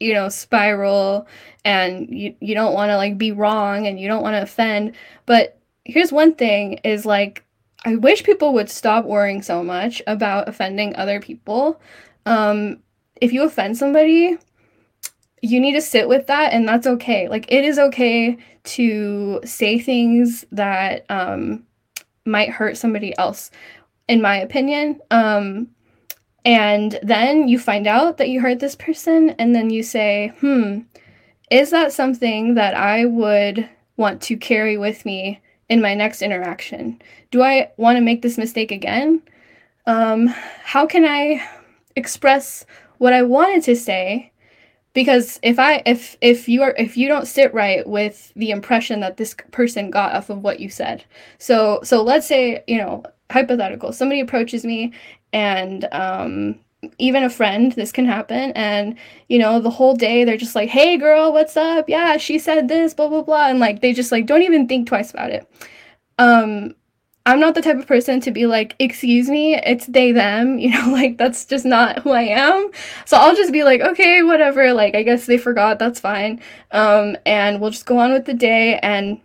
you know spiral. And you you don't want to like be wrong and you don't want to offend. But here's one thing is like i wish people would stop worrying so much about offending other people. Um if you offend somebody, you need to sit with that and that's okay. Like it is okay to say things that um might hurt somebody else in my opinion. Um and then you find out that you hurt this person and then you say, "Hmm, is that something that I would want to carry with me in my next interaction? Do I want to make this mistake again? Um, how can I express what I wanted to say? Because if I if if you are if you don't sit right with the impression that this person got off of what you said, so so let's say you know hypothetical. Somebody approaches me and um, even a friend this can happen. And you know the whole day they're just like hey girl what's up? Yeah she said this blah blah blah. And like they just like don't even think twice about it. Um i'm not the type of person to be like excuse me it's they them you know like that's just not who i am. So i'll just be like okay whatever like i guess they forgot that's fine. Um and we'll just go on with the day and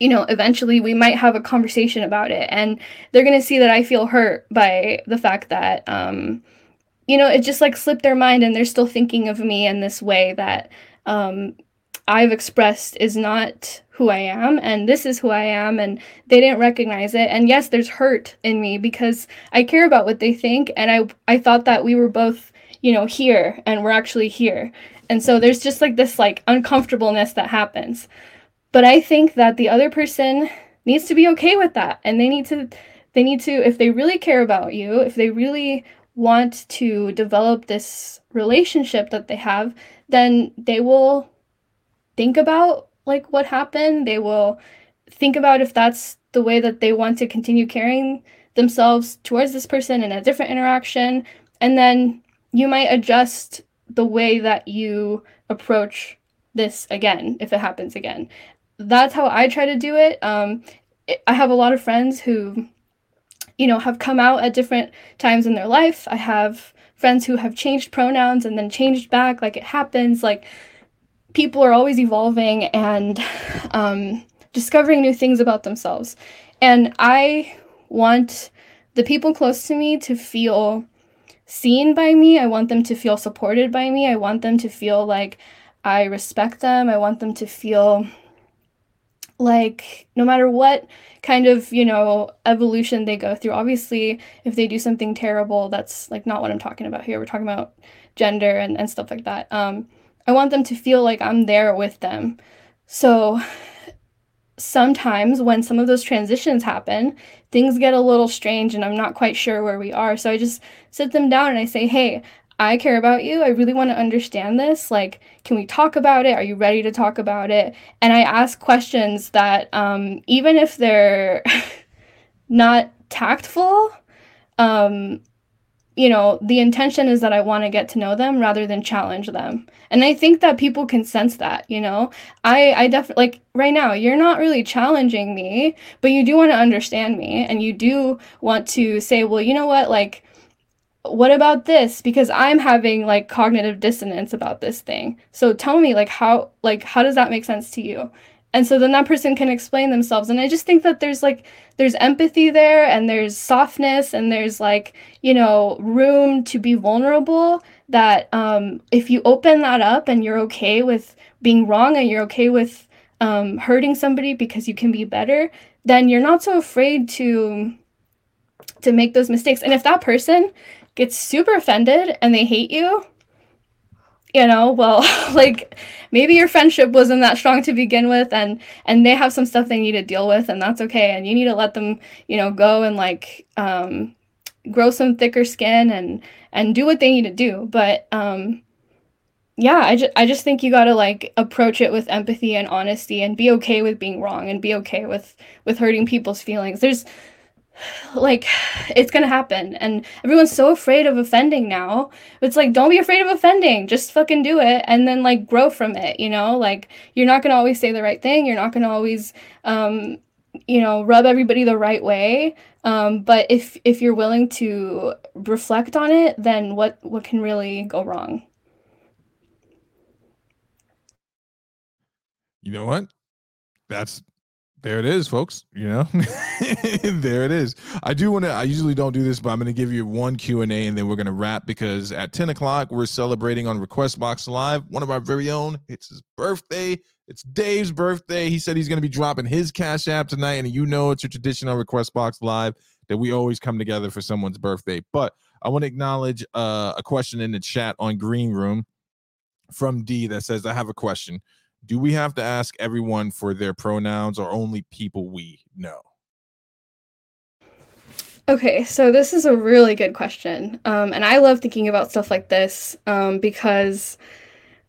you know, eventually we might have a conversation about it. And they're to see that I feel hurt by the fact that um you know, it just like slipped their mind and they're still thinking of me in this way that um, I've expressed is not who I am and this is who I am and they didn't recognize it. And yes, there's hurt in me because I care about what they think and I I thought that we were both, you know, here and we're actually here. And so there's just like this like uncomfortableness that happens. But I think that the other person needs to be okay with that and they need to they need to if they really care about you, if they really want to develop this relationship that they have, then they will think about like what happened. They will think about if that's the way that they want to continue carrying themselves towards this person in a different interaction. And then you might adjust the way that you approach this again if it happens again. That's how I try to do it. Um, I have a lot of friends who you know, have come out at different times in their life. I have friends who have changed pronouns and then changed back. Like it happens. Like people are always evolving and um, discovering new things about themselves. And I want the people close to me to feel seen by me. I want them to feel supported by me. I want them to feel like I respect them. I want them to feel like no matter what kind of you know evolution they go through obviously if they do something terrible that's like not what i'm talking about here we're talking about gender and, and stuff like that um i want them to feel like i'm there with them so sometimes when some of those transitions happen things get a little strange and i'm not quite sure where we are so i just sit them down and i say hey I care about you. I really want to understand this. Like, can we talk about it? Are you ready to talk about it? And I ask questions that, um, even if they're not tactful, um, you know, the intention is that I want to get to know them rather than challenge them. And I think that people can sense that, you know. I I definitely like right now, you're not really challenging me, but you do want to understand me and you do want to say, well, you know what, like what about this because i'm having like cognitive dissonance about this thing so tell me like how like how does that make sense to you and so then that person can explain themselves. And i just think that there's like there's empathy there and there's softness and there's like you know room to be vulnerable that um, if you open that up and you're okay with being wrong and you're okay with um, hurting somebody because you can be better then you're not so afraid to to make those mistakes. And if that person gets super offended and they hate you, you know, well, like maybe your friendship wasn't that strong to begin with and and they have some stuff they need to deal with and that's okay and you need to let them, you know, go and like um grow some thicker skin and and do what they need to do. But um yeah, I just I just think you got to like approach it with empathy and honesty and be okay with being wrong and be okay with with hurting people's feelings. There's like it's gonna happen. And everyone's so afraid of offending now. It's like don't be afraid of offending. Just fucking do it and then like grow from it you know? Like you're not gonna always say the right thing. You're not gonna always um you know rub everybody the right way. Um but if if you're willing to reflect on it then what what can really go wrong? You know what? That's there it is, folks. You know, there it is. I do want to. I usually don't do this, but I'm going to give you one Q and A, and then we're going to wrap because at 10 o'clock we're celebrating on Request Box Live. One of our very own. It's his birthday. It's Dave's birthday. He said he's going to be dropping his Cash App tonight, and you know it's a tradition on Request Box Live that we always come together for someone's birthday. But I want to acknowledge uh, a question in the chat on Green Room from D that says, "I have a question." Do we have to ask everyone for their pronouns or only people we know? Okay, so this is a really good question. Um, and I love thinking about stuff like this um, because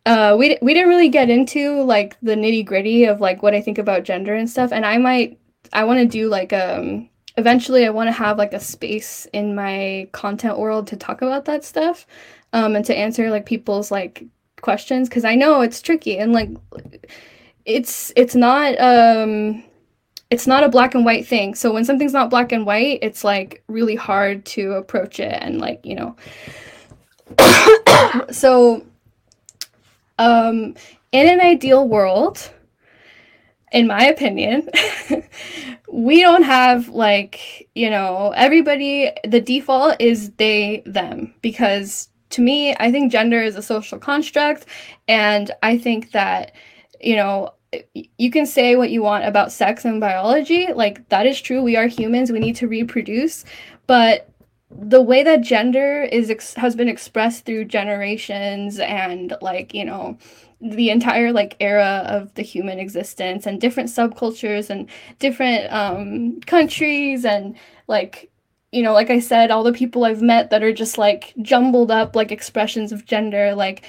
uh, we, we didn't really get into like the nitty gritty of like what I think about gender and stuff. And I might, I want to do like, um, eventually I want to have like a space in my content world to talk about that stuff um, and to answer like people's like questions because I know it's tricky and like it's it's not um it's not a black and white thing. So when something's not black and white, it's like really hard to approach it and like, you know. so um in an ideal world, in my opinion, we don't have like, you know, everybody the default is they them because to me, I think gender is a social construct. And I think that, you know, you can say what you want about sex and biology. Like, that is true. We are humans, we need to reproduce. But the way that gender is ex- has been expressed through generations and like you know the entire like era of the human existence and different subcultures and different um countries and like you know, like I said, all the people I've met that are just like jumbled up like expressions of gender, like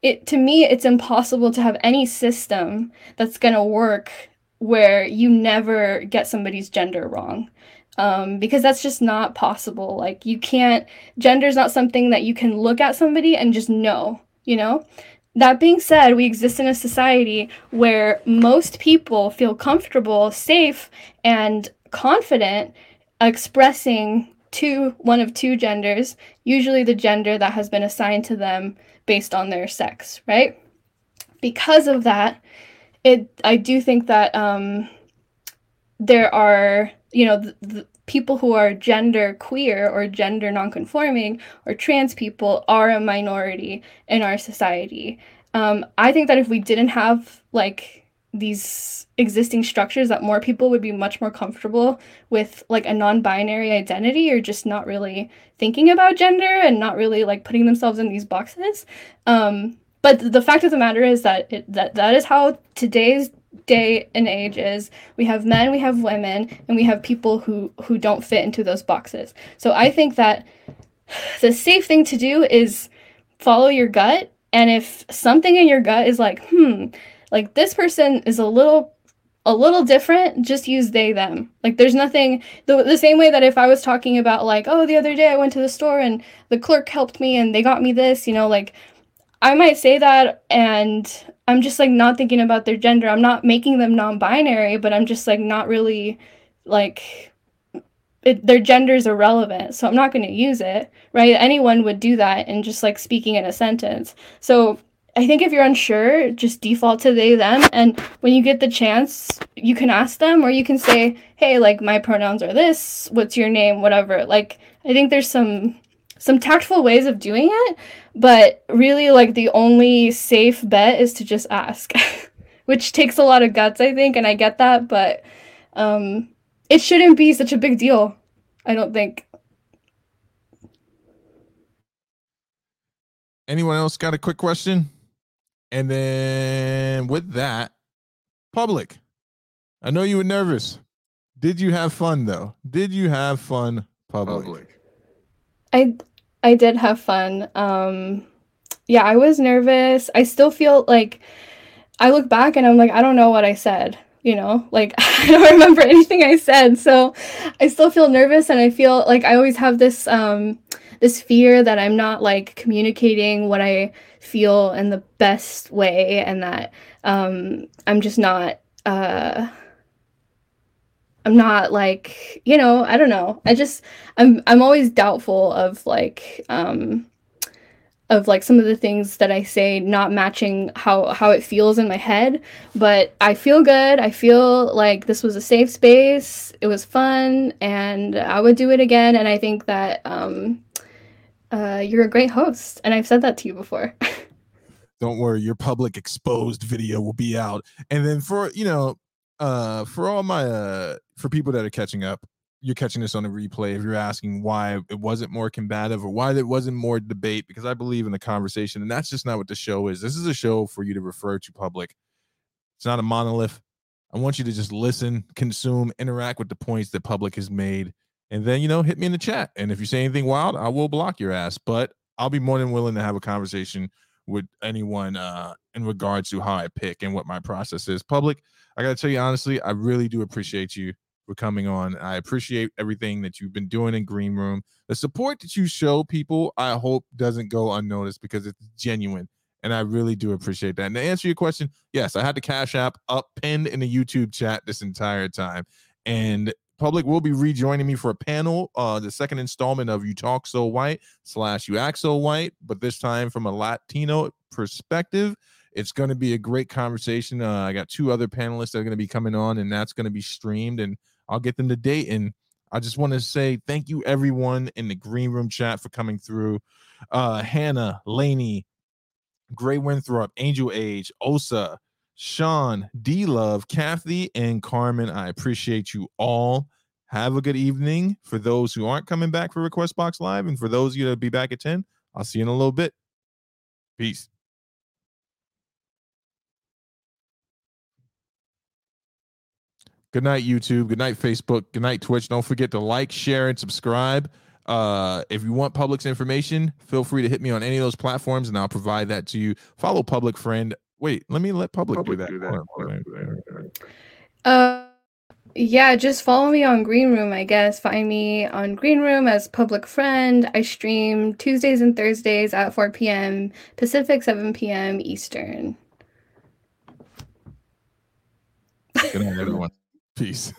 it to me it's impossible to have any system that's going to work where you never get somebody's gender wrong. Um, because that's just not possible. Like you can't gender is not something that you can look at somebody and just know, you know? That being said, we exist in a society where most people feel comfortable, safe, and confident expressing two one of two genders, usually the gender that has been assigned to them based on their sex, right? Because of that, it I do think that um, there are you know the, the people who are gender queer or gender nonconforming or trans people are a minority in our society. Um, I think that if we didn't have like these existing structures that more people would be much more comfortable with like a non-binary identity or just not really thinking about gender and not really like putting themselves in these boxes. Um, but the fact of the matter is that it, that that is how today's day and age is. We have men we have women and we have people who who don't fit into those boxes. So i think that the safe thing to do is follow your gut and if something in your gut is like hmm like this person is a little a little different just use they them. Like there's nothing the, the same way that if i was talking about like oh the other day i went to the store and the clerk helped me and they got me this you know like i might say that and i'm just like not thinking about their gender. I'm not making them non-binary but i'm just like not really like it, their gender is irrelevant so i'm not going to use it right? Anyone would do that and just like speaking in a sentence. So I think if you're unsure, just default to they, them. And when you get the chance, you can ask them or you can say, hey, like my pronouns are this, what's your name, whatever. Like, I think there's some some tactful ways of doing it, but really like the only safe bet is to just ask. Which takes a lot of guts, I think, and I get that, but um it shouldn't be such a big deal. I don't think. Anyone else got a quick question? And then with that, public. I know you were nervous. Did you have fun though? Did you have fun, public? public. I I did have fun. Um yeah, I was nervous. I still feel like I look back and I'm like I don't know what I said, you know? Like I don't remember anything I said. So I still feel nervous and I feel like I always have this um this fear that I'm not like communicating what I feel in the best way and that um, I'm just not uh, I'm not like, you know, I don't know. I just I'm I'm always doubtful of like um of like some of the things that I say not matching how how it feels in my head, but I feel good. I feel like this was a safe space. It was fun, and I would do it again. And I think that um, uh, you're a great host, and I've said that to you before. Don't worry, your public exposed video will be out. And then for you know, uh, for all my uh, for people that are catching up, you're catching this on a replay if you're asking why it wasn't more combative or why there wasn't more debate because i believe in the conversation and that's just not what the show is this is a show for you to refer to public it's not a monolith i want you to just listen consume interact with the points that public has made and then you know hit me in the chat and if you say anything wild i will block your ass but i'll be more than willing to have a conversation with anyone uh in regards to how i pick and what my process is public i gotta tell you honestly i really do appreciate you for coming on. I appreciate everything that you've been doing in Green Room. The support that you show people, I hope doesn't go unnoticed because it's genuine. And I really do appreciate that. And to answer your question, yes, I had the Cash App up pinned in the YouTube chat this entire time. And public will be rejoining me for a panel, uh, the second installment of You Talk So White slash You Act So White, but this time from a Latino perspective. It's going to be a great conversation. Uh, I got two other panelists that are going to be coming on, and that's going to be streamed. And I'll get them to date. And I just want to say thank you, everyone in the green room chat for coming through. Uh, Hannah, Laney, Gray Winthrop, Angel Age, Osa, Sean, D Love, Kathy, and Carmen. I appreciate you all. Have a good evening. For those who aren't coming back for Request Box Live, and for those of you to be back at 10, I'll see you in a little bit. Peace. Good night, YouTube. Good night, Facebook. Good night, Twitch. Don't forget to like, share, and subscribe. Uh, if you want Public's information, feel free to hit me on any of those platforms, and I'll provide that to you. Follow Public Friend. Wait, let me let Public, Public do that. Do that. Uh, yeah, just follow me on Green Room. I guess find me on Green Room as Public Friend. I stream Tuesdays and Thursdays at 4 p.m. Pacific, 7 p.m. Eastern. Good night, everyone. Peace.